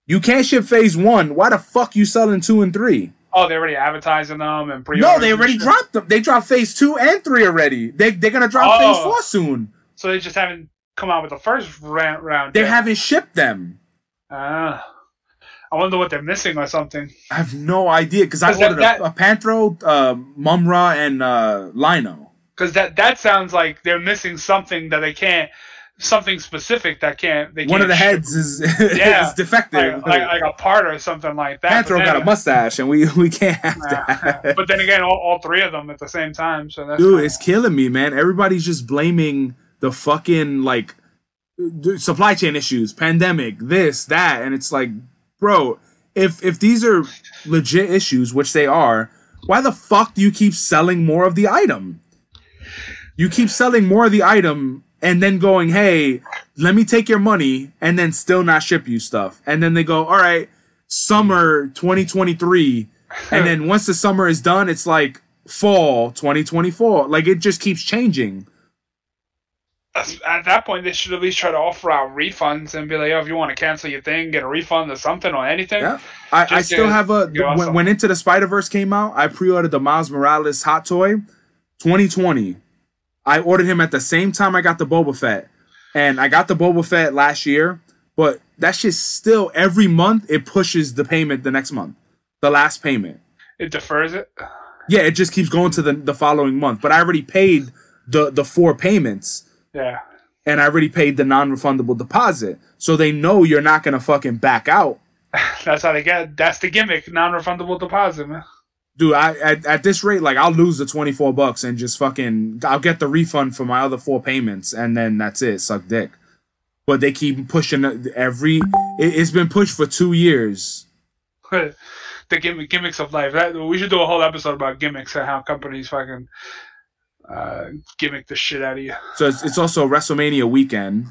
You can't ship phase one. Why the fuck you selling two and three? oh, they're already advertising them and pre. No, they already dropped them. They dropped phase two and three already. They they're gonna drop phase Oh. four soon. So they just haven't come out with the first round. round They yet. haven't shipped them. Ah. I wonder what they're missing or something. I have no idea because I Is that- that- a, a Panthro, uh, Mumm-Ra, and uh, Lion-O. Because that that sounds like they're missing something that they can't, something specific that can't. They One of can't the ship. heads is, Yeah. is defective. like, like, like a part or something like that. Panthro but got a mustache, and we we can't have Yeah. that. but then again, all, all three of them at the same time. So that's Dude, kinda- it's killing me, man. Everybody's just blaming the fucking like supply chain issues, pandemic, this, that, and it's like, bro, if if these are legit issues, which they are, why the fuck do you keep selling more of the item? You keep selling more of the item and then going, "Hey, let me take your money," and then still not ship you stuff. And then they go, "All right, summer 2023." And then once the summer is done, it's like fall 2024. Like it just keeps changing. at that point they should at least try to offer out refunds and be like, "Oh, if you want to cancel your thing, get a refund or something or anything." Yeah. I, I still have a when, when Into the Spider Verse came out, I pre-ordered the Miles Morales hot toy, 2020. I ordered him at the same time I got the Boba Fett, and I got the Boba Fett last year. But that shit still every month it pushes the payment the next month, the last payment. It defers it. Yeah, it just keeps going to the the following month. But I already paid the the four payments. Yeah. and I already paid the non-refundable deposit. So they know you're not gonna fucking back out. That's how they get. That's the gimmick. Non-refundable deposit, man. Dude, I at, at this rate, like I'll lose the 24 bucks and just fucking I'll get the refund for my other four payments and then that's it, suck dick. But they keep pushing every it, it's been pushed for two years. the gimmick, gimmicks of life. That, we should do a whole episode about gimmicks and how companies fucking uh, gimmick the shit out of you. So it's, it's also WrestleMania weekend,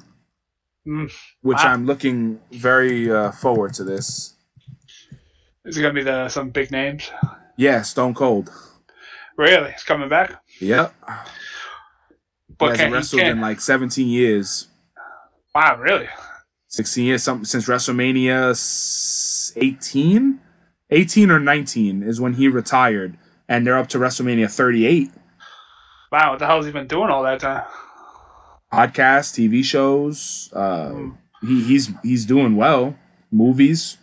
Mm. which Wow. I'm looking very uh, forward to this. Is it gonna be the some big names? Yeah, Stone Cold. Really, he's coming back. Yep. But he hasn't can, he wrestled in like 17 years. Wow, really? 16 years something since WrestleMania s- 18 18 or 19 is when he retired and they're up to WrestleMania 38 Wow, what the hell's he been doing all that time? podcasts TV shows uh Hmm. he, he's he's doing well movies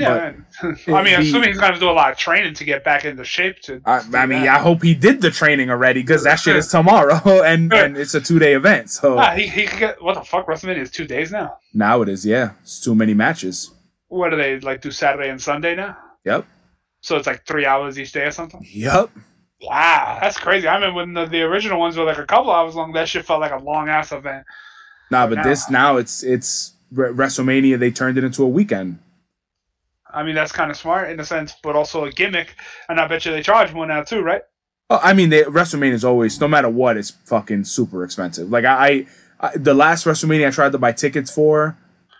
Yeah, I mean, he- assuming he's gonna do a lot of training to get back into shape. To I, I mean that. I hope he did the training already because that shit is tomorrow and and it's a two day event so Ah, he, he could get what the fuck? WrestleMania is two days now. now it is yeah it's too many matches What do they like? Do Saturday and Sunday now? yep So it's like three hours each day or something. yep Wow, that's crazy. I mean, when the, the original ones were like a couple hours long. That shit felt like a long ass event. nah but now- this now it's it's WrestleMania they turned it into a weekend I mean, that's kind of smart in a sense, but also a gimmick. And I bet you they charge more now too, right? Oh, I mean, they, WrestleMania is always, no matter what, it's fucking super expensive. Like I, I, the last WrestleMania I tried to buy tickets for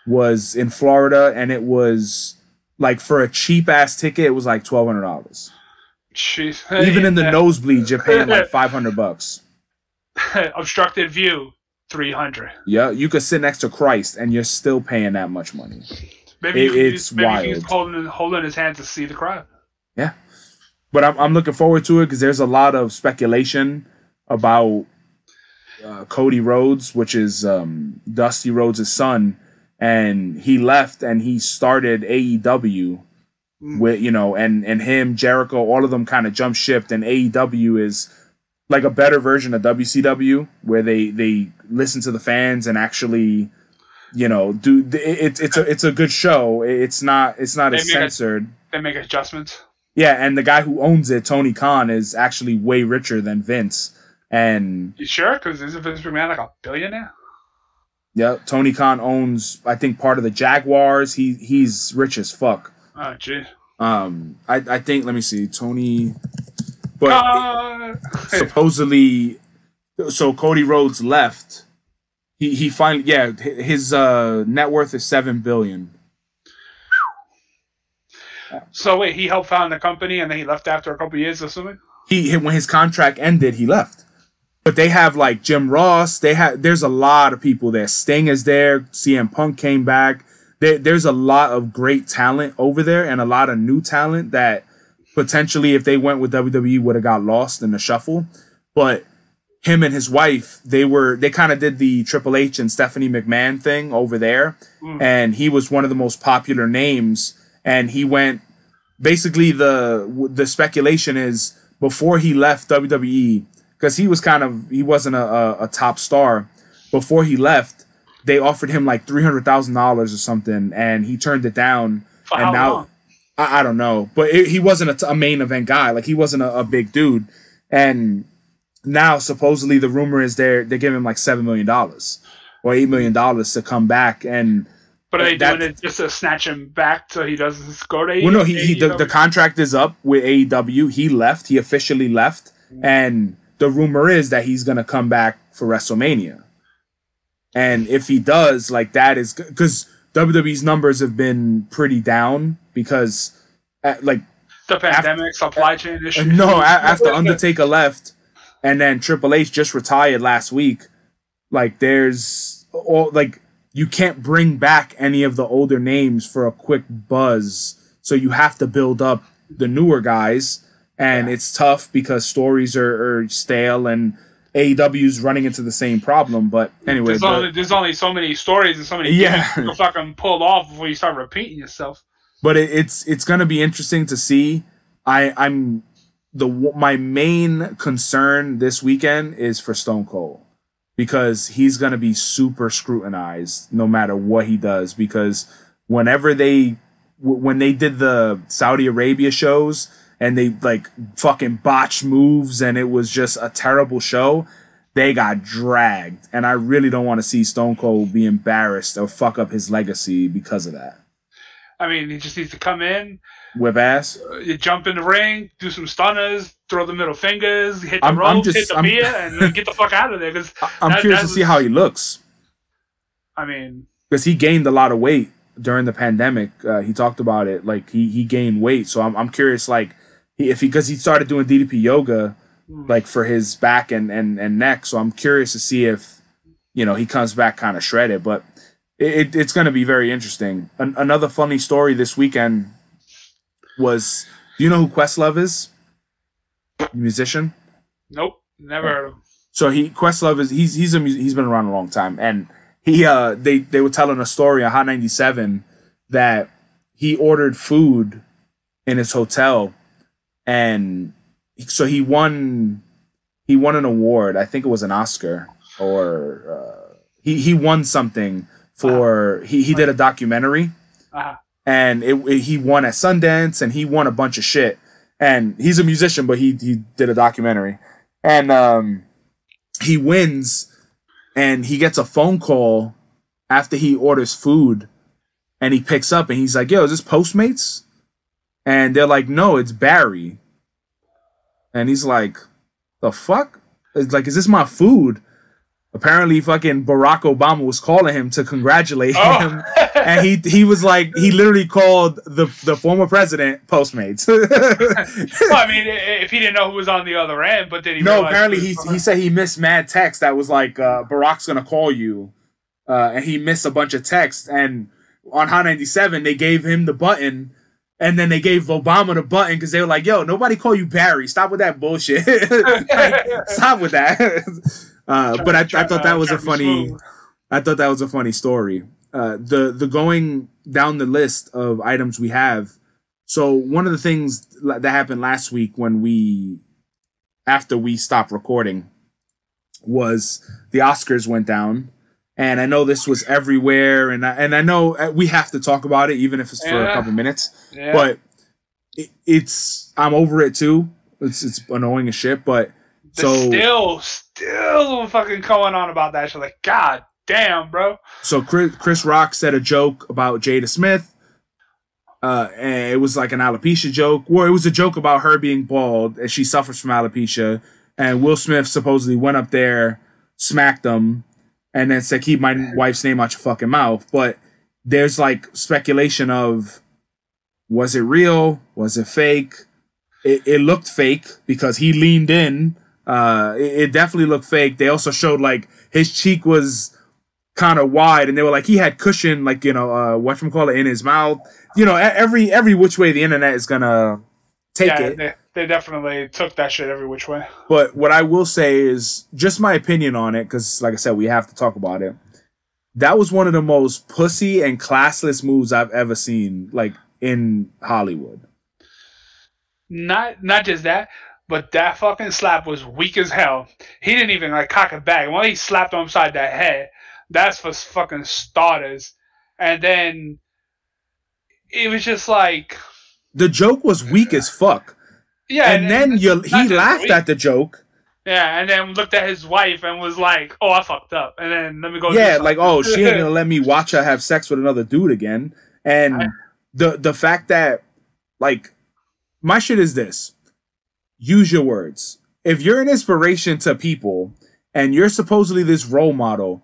was in Florida, and it was like for a cheap ass ticket, it was like twelve hundred dollars. Jeez. Even in the Yeah. nosebleeds, you're paying like five hundred bucks. obstructed view, three hundred. Yeah, you could sit next to Christ, and you're still paying that much money. Maybe It- can it's maybe you can use wild. holding holding his hand to see the crowd. Yeah, but I'm I'm looking forward to it because there's a lot of speculation about uh, Cody Rhodes, which is um, Dusty Rhodes' son, and he left and he started AEW with you know, and and him Jericho, all of them kind of jump shipped, and AEW is like a better version of WCW where they they listen to the fans and actually. You know, do it's it's a it's a good show. It's not it's not as They make it- censored. They make adjustments. Yeah, and the guy who owns it, Tony Khan, is actually way richer than Vince. And You sure? Because isn't Vince McMahon like a billionaire? yeah, Tony Khan owns, I think, part of the Jaguars. He he's rich as fuck. Oh, gee. Um, I I think let me see, Tony, but Uh, supposedly, so Cody Rhodes left. He he finally yeah, his uh net worth is seven billion. so wait, he helped found the company and then he left after a couple years, assuming. he when his contract ended, he left. But they have like Jim Ross. They have there's a lot of people there. Sting is there. CM Punk came back. There, there's a lot of great talent over there and a lot of new talent that potentially, if they went with WWE, would have got lost in the shuffle. But him and his wife, they were they kind of did the Triple H and Stephanie McMahon thing over there, hmm. and he was one of the most popular names. And he went basically the the speculation is before he left WWE because he was kind of he wasn't a, a, a top star before he left. They offered him like three hundred thousand dollars or something, and he turned it down. For and how now long? I, I don't know, but it, he wasn't a, t- a main event guy. Like he wasn't a, a big dude, and now supposedly the rumor is they're they're giving him like seven million dollars or eight million dollars to come back. And But are they doing it just to snatch him back so he doesn't go to well, no, he, he the, the contract is up with AEW. He left. He officially left, and the rumor is that he's gonna come back for WrestleMania. And if he does, like that is because WWE's numbers have been pretty down because, uh, like the pandemic, supply chain issues. No, after Undertaker left, and then Triple H just retired last week. Like, there's all like you can't bring back any of the older names for a quick buzz, so you have to build up the newer guys, and it's tough because stories are, are stale and AEW's running into the same problem. But anyway, There's but- only there's only so many stories and so many Yeah. to fucking pull off before you start repeating yourself. but it, it's it's gonna be interesting to see. I I'm the my main concern this weekend is for Stone Cold because he's gonna be super scrutinized no matter what he does because whenever they when they did the Saudi Arabia shows and they like fucking botched moves and it was just a terrible show they got dragged. And I really don't want to see Stone Cold be embarrassed or fuck up his legacy because of that. I mean, he just needs to come in, whip ass uh, you jump in the ring, do some stunners, throw the middle fingers, hit the I'm- I'm ropes, just- hit the I'm- beer, and then get the fuck out of there. Because I'm That- curious that to see how he looks I mean, because he gained a lot of weight during the pandemic. Uh, he talked about it, like he he gained weight. So I'm I'm curious, like he, if he because he started doing DDP yoga, like for his back and and and neck. So I'm curious to see if you know he comes back kind of shredded. But it, it, it's going to be very interesting. An, another funny story this weekend was, do you know who Questlove is? Musician. nope, never heard of him. So he Questlove is he's he's a he's been around a long time, and he uh they they were telling a story on Hot ninety seven that he ordered food in his hotel, and so he won he won an award. I think it was an Oscar or uh, he he won something for he he did a documentary Uh-huh. And it, it- he won at Sundance and he won a bunch of shit. And he's a musician, but he he did a documentary, and um, he wins, and he gets a phone call after he orders food, and he picks up and he's like, "Yo, is this Postmates?" And they're like, "No, it's Barry." And he's like, "The fuck?" It's like, "Is this my food?" Apparently, fucking Barack Obama was calling him to congratulate Oh. him and he he was like he literally called the the former president Postmates. well, I mean, if he didn't know who was on the other end, but then he no, apparently who he he said he missed mad text that was like uh, Barack's gonna call you, uh, and he missed a bunch of texts. And on Hot 97, they gave him the button. And then they gave Obama the button because they were like, "Yo, nobody call you Barry. Stop with that bullshit. Like, stop with that." Uh, but I, I thought that was a Trying to be funny. I thought that was a funny story. Uh, the the going down the list of items we have. So one of the things that happened last week when we, after we stopped recording, was the Oscars went down, and I know this was everywhere, and I, and I know uh, we have to talk about it even if it's for a couple minutes. Yeah. But it, it's I'm over it too. It's it's annoying as shit, but They're so still, still fucking going on about that shit. Like, god damn, bro. so Chris, Chris Rock said a joke about Jada Smith. Uh, and it was like an alopecia joke, or it was a joke about her being bald and she suffers from alopecia. And Will Smith supposedly went up there, smacked him, and then said, "Keep my wife's name out your fucking mouth." But there's like speculation of was it real? Was it fake? It, it looked fake because he leaned in. Uh, it, it definitely looked fake. They also showed like his cheek was kind of wide, and they were like he had cushion, like you know, uh, what call it in his mouth. You know, every every which way the internet is gonna take yeah, it. They, they definitely took that shit every which way. But what I will say is just my opinion on it, because like I said, we have to talk about it. That was one of the most pussy and classless moves I've ever seen, like in Hollywood. Not not just that. But that fucking slap was weak as hell. He didn't even like cock it back. When he slapped him upside the head, that's for fucking starters. And then it was just like The joke was weak as fuck. yeah. and then it's you, he laughed weak. at the joke. Yeah, and then looked at his wife and was like, "Oh, I fucked up." And then let me go. yeah, like oh, she ain't gonna let me watch her have sex with another dude again. And I- the the fact that like my shit is this: use your words. If you're an inspiration to people and you're supposedly this role model,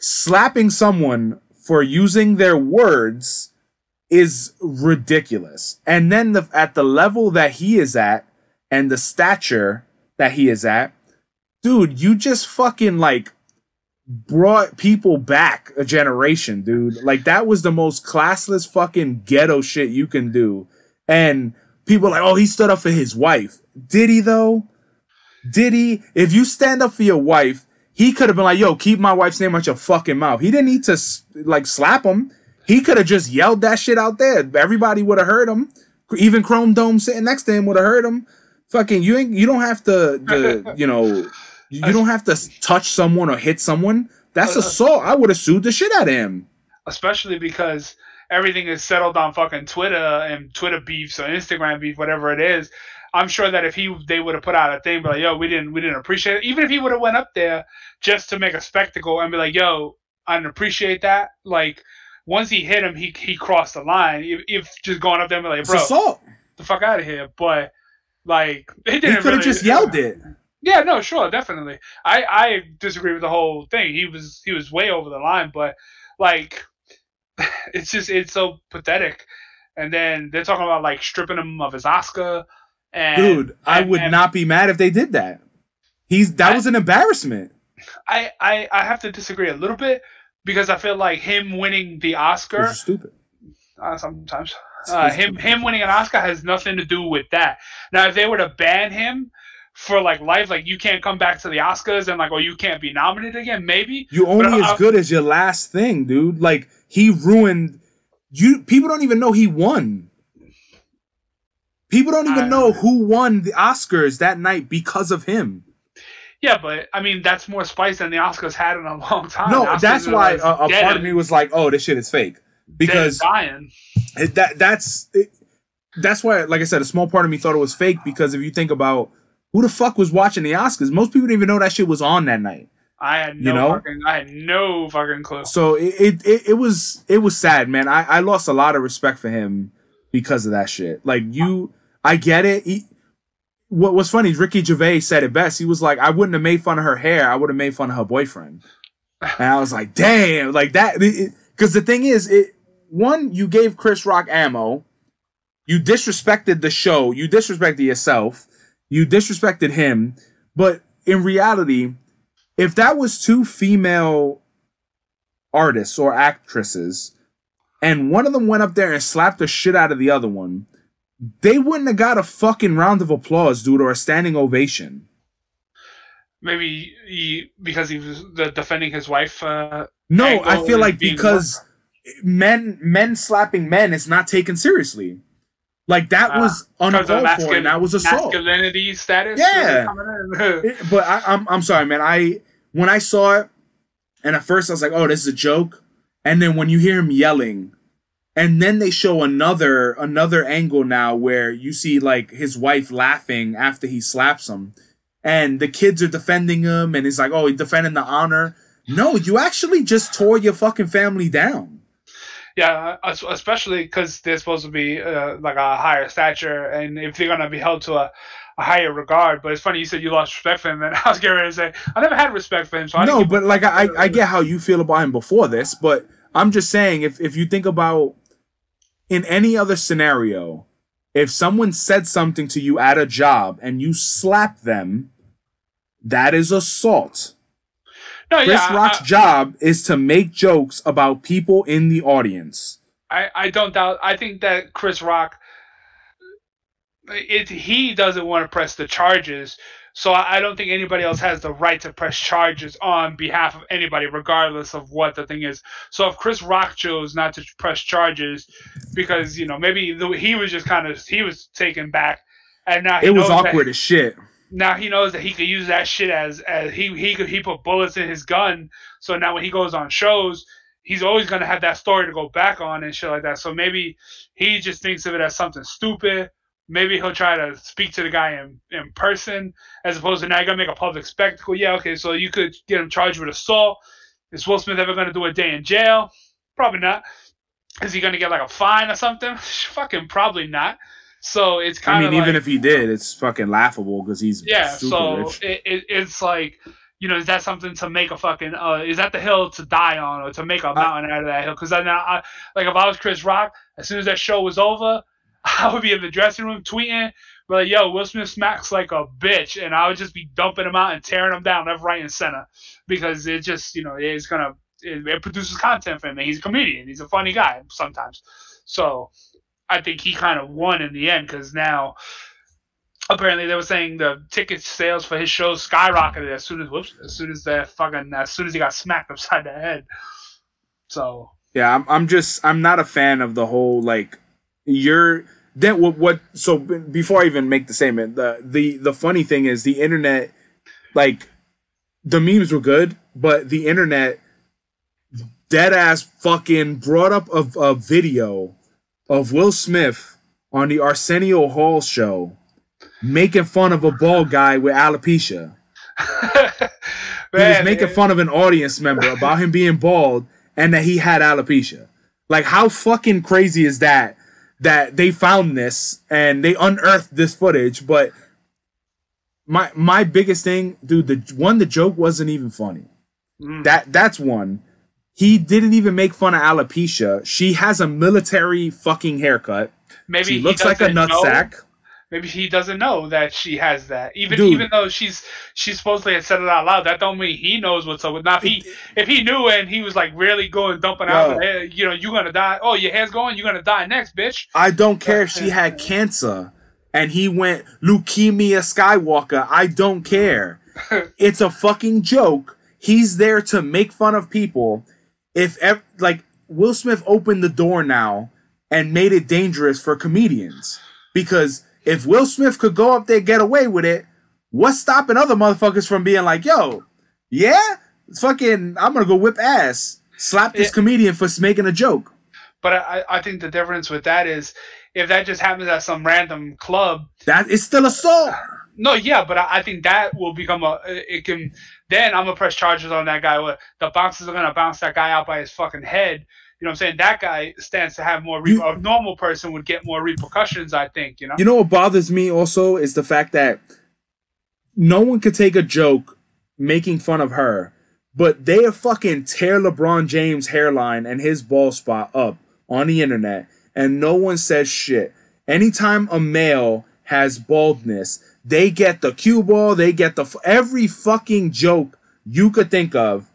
slapping someone for using their words is ridiculous. And then the, at the level that he is at and the stature that he is at, dude, you just fucking like brought people back a generation, dude. Like that was the most classless fucking ghetto shit you can do. And people are like, oh, he stood up for his wife. Did he though? Did he? If you stand up for your wife, he could have been like, yo, keep my wife's name out your fucking mouth. He didn't need to like slap him. He could have just yelled that shit out there. Everybody would have heard him. Even Chrome Dome sitting next to him would have heard him. Fucking, you ain't. You don't have to. The, you know, you don't have to touch someone or hit someone. That's Uh, assault. I would have sued the shit out of him. especially because everything is settled on fucking Twitter and Twitter beefs or Instagram beef, whatever it is. I'm sure that if he they would have put out a thing, be like, "Yo, we didn't we didn't appreciate it." Even if he would have went up there just to make a spectacle and be like, "Yo, I didn't appreciate that." Like once he hit him, he he crossed the line. If, if just going up there and be like, "Bro, assault. the fuck out of here," but like it He didn't. could have really- just yelled it. Yeah, no, sure, definitely. I I disagree with the whole thing. He was he was way over the line, but like it's just it's so pathetic. And then they're talking about like stripping him of his Oscar. And, Dude, I and- would and not be mad if they did that. He's that I- was an embarrassment. I, I I have to disagree a little bit because I feel like him winning the Oscar stupid. uh, sometimes uh, him him winning an Oscar has nothing to do with that. Now, if they were to ban him for like life, like you can't come back to the Oscars and like, oh, you can't be nominated again, maybe. You only But as good as your last thing, dude. Like he ruined you. People don't even know he won. People don't even I- know who won the Oscars that night because of him. Yeah, but I mean that's more spice than the Oscars had in a long time. no, that's why like, a, a part of me was like, "Oh, this shit is fake," because dying. it, that that's it, that's why, like I said, a small part of me thought it was fake because if you think about who the fuck was watching the Oscars, most people didn't even know that shit was on that night. I had You no know? fucking, I had no fucking clue. So it, it it it was it was sad, man. I I lost a lot of respect for him because of that shit. Like you, I get it. He, what was funny is Ricky Gervais said it best. He was like, "I wouldn't have made fun of her hair. I would have made fun of her boyfriend." And I was like, "Damn!" Like that. Because the thing is, it one you gave Chris Rock ammo. You disrespected the show. You disrespected yourself. You disrespected him. But in reality, if that was two female artists or actresses, and one of them went up there and slapped the shit out of the other one, they wouldn't have got a fucking round of applause, dude, or a standing ovation. Maybe he because he was defending his wife. Uh, No, I feel like because men men slapping men is not taken seriously. Like that Ah, was uncalled for, and that was assault. masculinity status. Yeah. It- but I, I'm I'm sorry, man. I when I saw it, and at first I was like, "Oh, this is a joke," and then when you hear him yelling, and then they show another another angle now where you see like his wife laughing after he slaps him, and the kids are defending him, and he's like, "Oh, he's defending the honor." No, you actually just tore your fucking family down. Yeah, especially because they're supposed to be uh, like a higher stature, and if they're gonna be held to a, a higher regard. But it's funny you said you lost respect for him, and I was getting ready to say I never had respect for him. So no, but like. I, I get how you feel about him before this, but I'm just saying if if you think about in any other scenario, if someone said something to you at a job and you slap them, that is assault. No, Chris yeah, I- Rock's job is to make jokes about people in the audience. I, I don't doubt. I think that Chris Rock, it he doesn't want to press the charges, so I, I don't think anybody else has the right to press charges on behalf of anybody, regardless of what the thing is. So if Chris Rock chose not to press charges because you know maybe the, he was just kind of he was taken back and now It was awkward as shit. Now he knows that he could use that shit as as he he could he put bullets in his gun. So now when he goes on shows, he's always gonna have that story to go back on and shit like that. So maybe he just thinks of it as something stupid. Maybe he'll try to speak to the guy in, in person as opposed to now you're gonna make a public spectacle. Yeah, okay, so you could get him charged with assault. Is Will Smith ever gonna do a day in jail? Probably not. Is he gonna get like a fine or something? Fucking probably not. So it's kind of. I mean, of even if he did, it's fucking laughable because he's yeah, super so it, it, it's like, you know, is that something to make a fucking, uh, is that the hill to die on or to make a mountain out of that hill? Because I now, I, like, if I was Chris Rock, as soon as that show was over, I would be in the dressing room tweeting, but like, yo, Will Smith smacks like a bitch, and I would just be dumping him out and tearing him down left, right, and center because it just, you know, it's gonna, it, it produces content for him, and he's a comedian, he's a funny guy sometimes, so I think he kind of won in the end because now apparently they were saying the ticket sales for his show skyrocketed as soon as whoops, as soon as that fucking as soon as he got smacked upside the head. So Yeah, I'm, I'm just I'm not a fan of the whole like you're then what what so before I even make the statement the the the funny thing is the internet like the memes were good but the internet dead ass fucking brought up a, a video of Will Smith on the Arsenio Hall show making fun of a bald guy with alopecia. He was making fun of an audience member about him being bald and that he had alopecia. Like, how fucking crazy is that? That they found this and they unearthed this footage, but my my biggest thing, dude, the one the joke wasn't even funny. Mm. That that's one. He didn't even make fun of alopecia. She has a military fucking haircut. maybe She he looks like a doesn't know- Maybe he doesn't know that she has that. Even Dude. even though she's she supposedly had said it out loud, that don't mean he knows what's up with. Now if he if he knew and he was like really going dumping out, Yo. "Hey, eh, you know, you're gonna die. Oh, your hair's going, you're gonna die next, bitch. I don't care if she had cancer and he went leukemia Skywalker. I don't care. it's a fucking joke. He's there to make fun of people. If ev- like Will Smith opened the door now and made it dangerous for comedians because if Will Smith could go up there get away with it, what's stopping other motherfuckers from being like, "Yo, yeah, fucking, I'm gonna go whip ass, slap this Yeah. comedian for making a joke." But I, I think the difference with that is if that just happens at some random club, That is still assault. No, yeah, but I, I think that will become a. It can. Then I'm gonna press charges on that guy. The bouncers are gonna bounce that guy out by his fucking head. You know what I'm saying? That guy stands to have more. Re- You- a normal person would get more repercussions. I think. You know. You know what bothers me also is the fact that no one could take a joke making fun of her, but they fucking tear LeBron James' hairline and his ball spot up on the internet, and no one says shit. Anytime a male has baldness, they get the cue ball, they get the f- every fucking joke you could think of.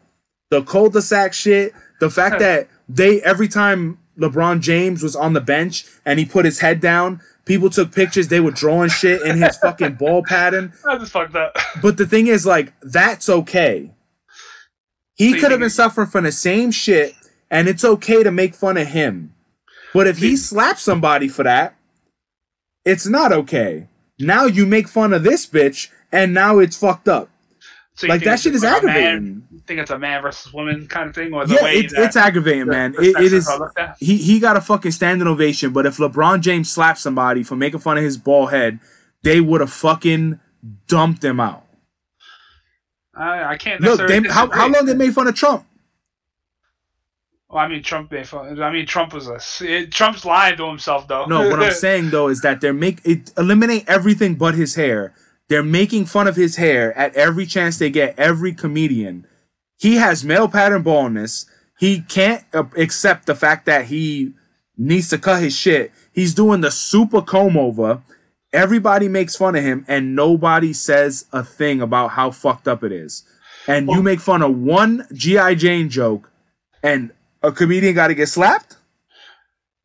The cul-de-sac shit, the fact that they every time LeBron James was on the bench and he put his head down, people took pictures, they were drawing shit in his fucking ball pattern. I just fucked up. But the thing is, like, that's okay. He could have been suffering from the same shit, and it's okay to make fun of him. But if he slaps somebody for that, it's not okay. Now you make fun of this bitch, and now it's fucked up. So Like that shit is like man- aggravating. you think it's a man versus woman kind of thing, or the Yeah, way it's that it's aggravating, the- man. It, it is. are looked at? He he got a fucking standing ovation. But if LeBron James slapped somebody for making fun of his bald head, they would have fucking dumped him out. I, I can't. Look, they, how how long they made fun of Trump? Well, I mean, Trump. fun- I mean, Trump was a. It, Trump's lying to himself, though. No, what I'm saying though is that they're make it eliminate everything but his hair. They're making fun of his hair at every chance they get. Every comedian, he has male pattern baldness. He can't uh, accept the fact that he needs to cut his shit. He's doing the super comb over. Everybody makes fun of him, and nobody says a thing about how fucked up it is. And you make fun of one GI Jane joke, and a comedian got to get slapped.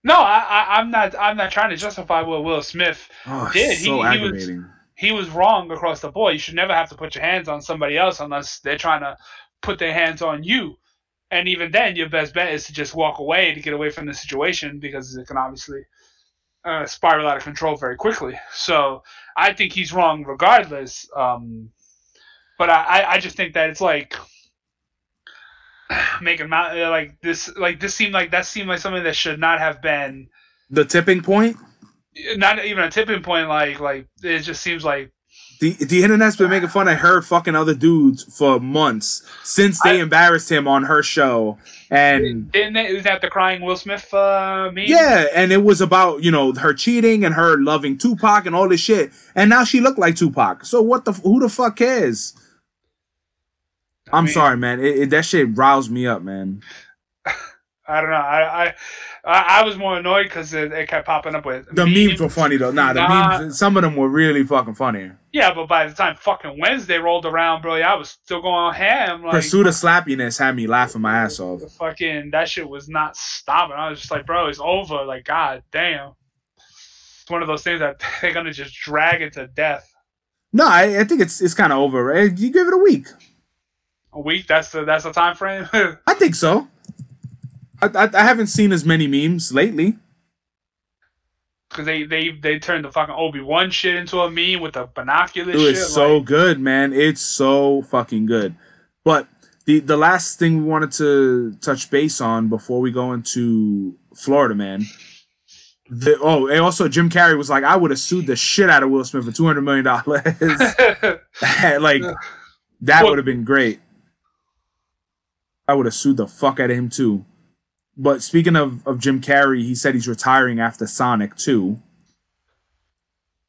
No, I, I, I'm not. I'm not trying to justify what Will Smith Oh, did. so he, he was he was wrong across the board. You should never have to put your hands on somebody else unless they're trying to put their hands on you. And even then, your best bet is to just walk away to get away from the situation because it can obviously uh, spiral out of control very quickly. So I think he's wrong regardless. Um, but I, I just think that it's like making mount like this like this seemed like that seemed like something that should not have been The tipping point. not even a tipping point like like it just seems like The the internet's been making fun of her fucking other dudes for months since they I- embarrassed him on her show, and didn't it, is that the crying Will Smith uh meme? yeah, and it was about you know her cheating and her loving Tupac and all this shit, and now she looked like Tupac. So what the who the fuck cares? I'm mean- sorry, man. It, it, that shit riles me up, man. I don't know. I I I, was more annoyed because it, it kept popping up with The memes were funny though. Nah, the Nah. memes. Some of them were really fucking funny. Yeah, but by the time fucking Wednesday rolled around, bro, yeah, I was still going ham. Like Pursuit of slappiness had me laughing my ass off. the fucking that shit was not stopping. I was just like, bro, it's over. Like, god damn. It's one of those things that they're gonna just drag it to death. No, I, I think it's it's kind of over. right? You give it a week. A week. That's the that's the time frame. I think so. I, I, I haven't seen as many memes lately. Because they, they they turned the fucking Obi Wan shit into a meme with the binoculars. It shit. was so like, good, man. It's so fucking good. But the the last thing we wanted to touch base on before we go into Florida, man. The, oh, and also Jim Carrey was like, I would have sued the shit out of Will Smith for two hundred million dollars. like that would have been great. I would have sued the fuck out of him too. But speaking of, of Jim Carrey, he said he's retiring after Sonic 2.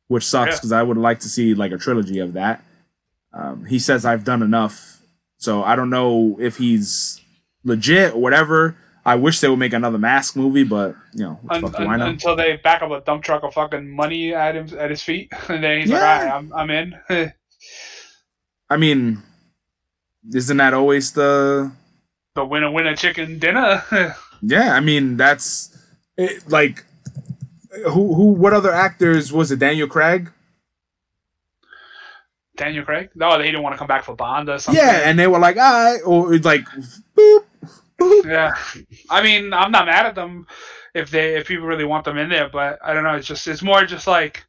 Which sucks Yeah. because I would like to see like a trilogy of that. Um, he says I've done enough. So I don't know if he's legit or whatever. I wish they would make another mask movie, but you know, un- fuck un- until they back up a dump truck of fucking money at him at his feet, and then he's Yeah. like, "All right, I'm I'm in." I mean, isn't that always the the winner winner chicken dinner. Yeah, I mean that's it, like who who what other actors was it? Daniel Craig? Daniel Craig. No, he didn't want to come back for Bond or something. Yeah, and they were like, "I," or like, boop, boop. Yeah. I mean, I'm not mad at them if they if people really want them in there, but I don't know. It's just it's more just like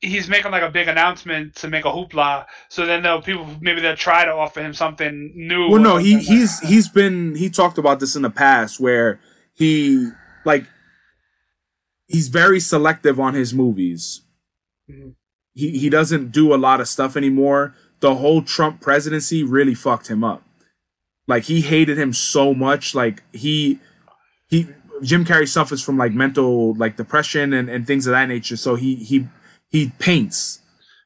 he's making like a big announcement to make a hoopla. So then they'll people maybe they'll try to offer him something new. Well, no, he he's he's been he talked about this in the past where he like he's very selective on his movies. Mhm. He he doesn't do a lot of stuff anymore. The whole Trump presidency really fucked him up. Like he hated him so much. Like he he Jim Carrey suffers from like mental like depression and, and things of that nature. So he he he paints.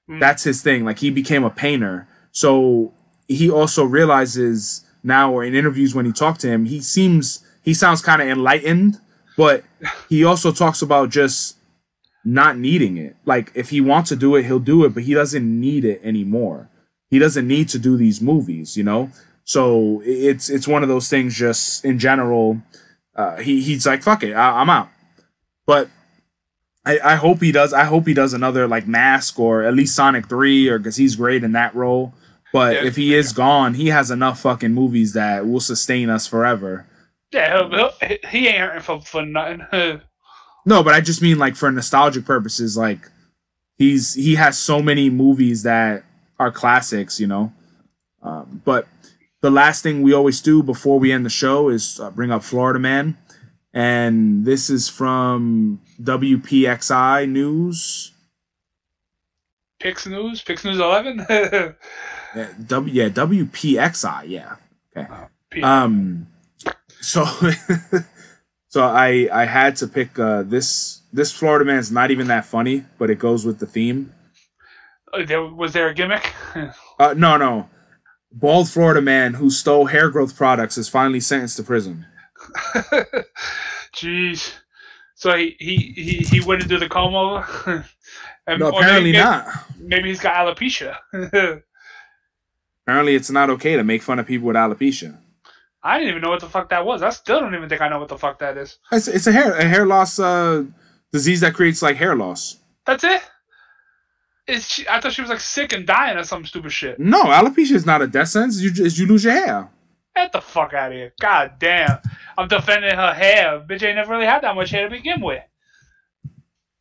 Mm. That's his thing. Like he became a painter. So he also realizes now or in interviews when he talked to him, he seems he sounds kind of enlightened, but he also talks about just not needing it. Like if he wants to do it, he'll do it, but he doesn't need it anymore. He doesn't need to do these movies, you know? So it's it's one of those things just in general uh, he he's like fuck it, I, I'm out. But I, I hope he does. I hope he does another like Mask or at least Sonic Three, or because he's great in that role. But Yeah. if he is gone, he has enough fucking movies that will sustain us forever. Yeah, he'll, he'll, he ain't hurting for for nothing. No, but I just mean like for nostalgic purposes, like he's he has so many movies that are classics, you know. Um, but the last thing we always do before we end the show is uh, bring up Florida Man, and this is from WPXI News. Pix News, Pix News Eleven. Yeah, W yeah WPXI yeah okay um so so I I had to pick uh this this Florida man's not even that funny but it goes with the theme Uh, there was there a gimmick? uh no no bald Florida man who stole hair growth products is finally sentenced to prison Jeez. So he he he, he wouldn't do the comb over. And- no apparently maybe, not Maybe he's got alopecia. apparently it's not okay to make fun of people with alopecia I didn't even know what the fuck that was. I still don't even think I know what the fuck that is. it's, it's a hair a hair loss uh disease that creates like hair loss That's it. Is she, I thought she was like sick and dying or some stupid shit. no alopecia is not a death sentence you just you lose your hair Get the fuck out of here. God damn. I'm defending her hair. Bitch ain't never really had that much hair to begin with.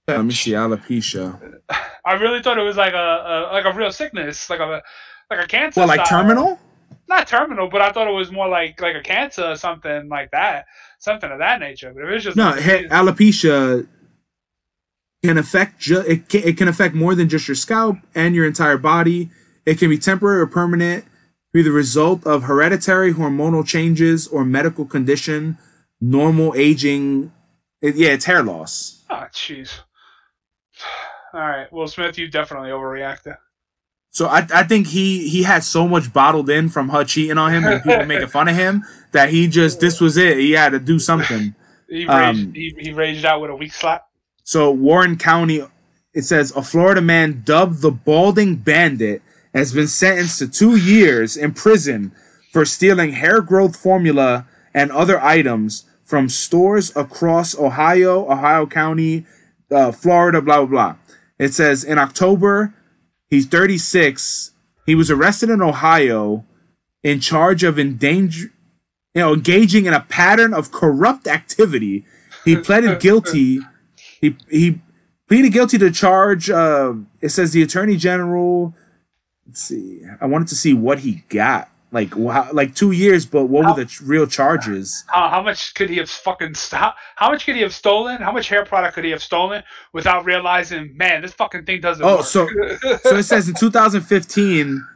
Let me see alopecia. I really thought it was like a, a like a real sickness, like a like a cancer. Well, like style. terminal? Not terminal, but I thought it was more like like a cancer or something like that, something of that nature. But it was just No, like, alopecia can affect ju- it can, it can affect more than just your scalp and your entire body. It can be temporary or permanent, be the result of hereditary hormonal changes or medical condition, normal aging. It, yeah, it's hair loss. oh jeez. All right, Will Smith, you definitely overreacted. So I, I think he he had so much bottled in from her cheating on him and people making fun of him that he just this was it. He had to do something. He Um, raged, he, he raged out with a weak slap. So Warren County, it says a Florida man dubbed the Balding Bandit has been sentenced to two years in prison for stealing hair growth formula and other items from stores across Ohio, Ohio County, uh, Florida, blah blah blah. It says in October, he's 36. He was arrested in Ohio, in charge of endanger, you know, engaging in a pattern of corrupt activity. He pleaded guilty he he pleaded guilty to charge. Uh, it says the attorney general. Let's see. I wanted to see what he got. Like wow, like two years, but what were the ch- real charges? How, how much could he have fucking stop? How much could he have stolen? How much hair product could he have stolen without realizing, man, this fucking thing doesn't Oh, work? so so it says in 2015,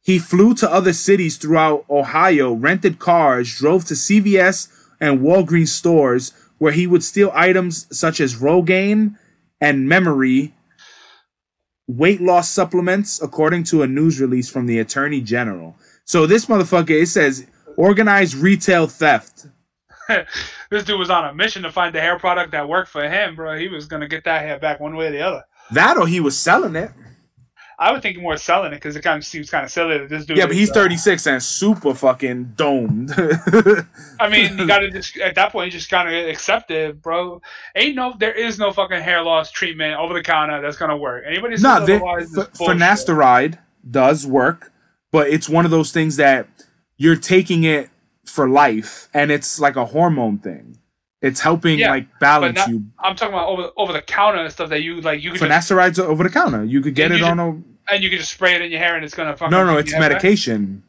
he flew to other cities throughout Ohio, rented cars, drove to CVS and Walgreens stores where he would steal items such as Rogaine and Memory weight loss supplements, according to a news release from the Attorney General. So this motherfucker, it says organized retail theft. this dude was on a mission to find the hair product that worked for him, bro. He was gonna get that hair back one way or the other. That or he was selling it. I would think more selling it because it kind of seems kind of silly that this dude. Yeah, but he's uh, 36 and super fucking domed. I mean, you gotta just at that point you just gotta accept it, bro. Ain't no, there is no fucking hair loss treatment over the counter that's gonna work. Anybody says No, the, otherwise is f- finasteride does work, but it's one of those things that you're taking it for life, and it's like a hormone thing. It's helping Yeah, like balance not, you. I'm talking about over over the counter and stuff that you like. You Finasteride's over the counter. You could get it on a. and you can just spray it in your hair and it's gonna fucking. No, no, it's medication.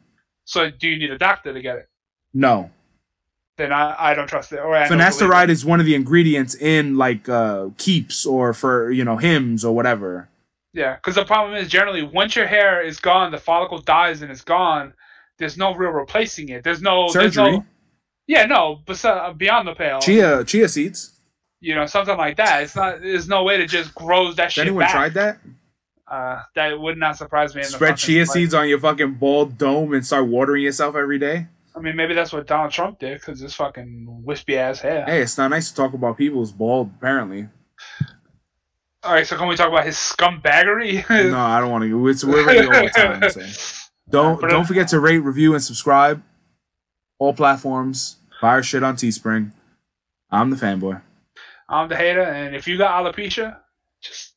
So do you need a doctor to get it? No, Then I, I don't trust it. Or I finasteride is one of the ingredients in like uh keeps or for you know Hims or whatever. Yeah, because the problem is generally once your hair is gone, the follicle dies and it's gone. There's no real replacing it. There's no there's Surgery, no- yeah, no, but uh, beyond the pale, chia chia seeds. you know, something like that. It's not. There's no way to just grow that Has shit anyone back. tried that? Uh, that would not surprise me. In Spread chia slightest. seeds on your fucking bald dome and start watering yourself every day. I mean, maybe that's what Donald Trump did because his fucking wispy ass hair. Hey, it's not nice to talk about people's bald. Apparently, All right, so can we talk about his scumbaggery? no, I don't want to. It's we're already over time. So. Don't uh, don't forget to rate, review, and subscribe. All platforms. Buy our shit on Teespring. I'm the fanboy. I'm the hater, and if you got alopecia, just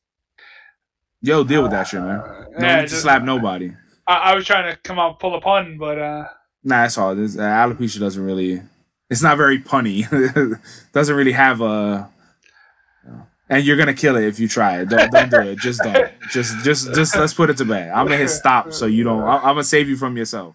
Yo, deal with that shit, man. uh, No yeah, need to just- slap nobody. I, I was trying to come out pull a pun, but uh, Nah, it's all. This, uh, alopecia doesn't really. It's not very punny. doesn't really have a. And you're gonna kill it if you try it. Don't don't do it. Just don't. Just just just let's put it to bed. I'm gonna hit stop so you don't. I'm, I'm gonna save you from yourself.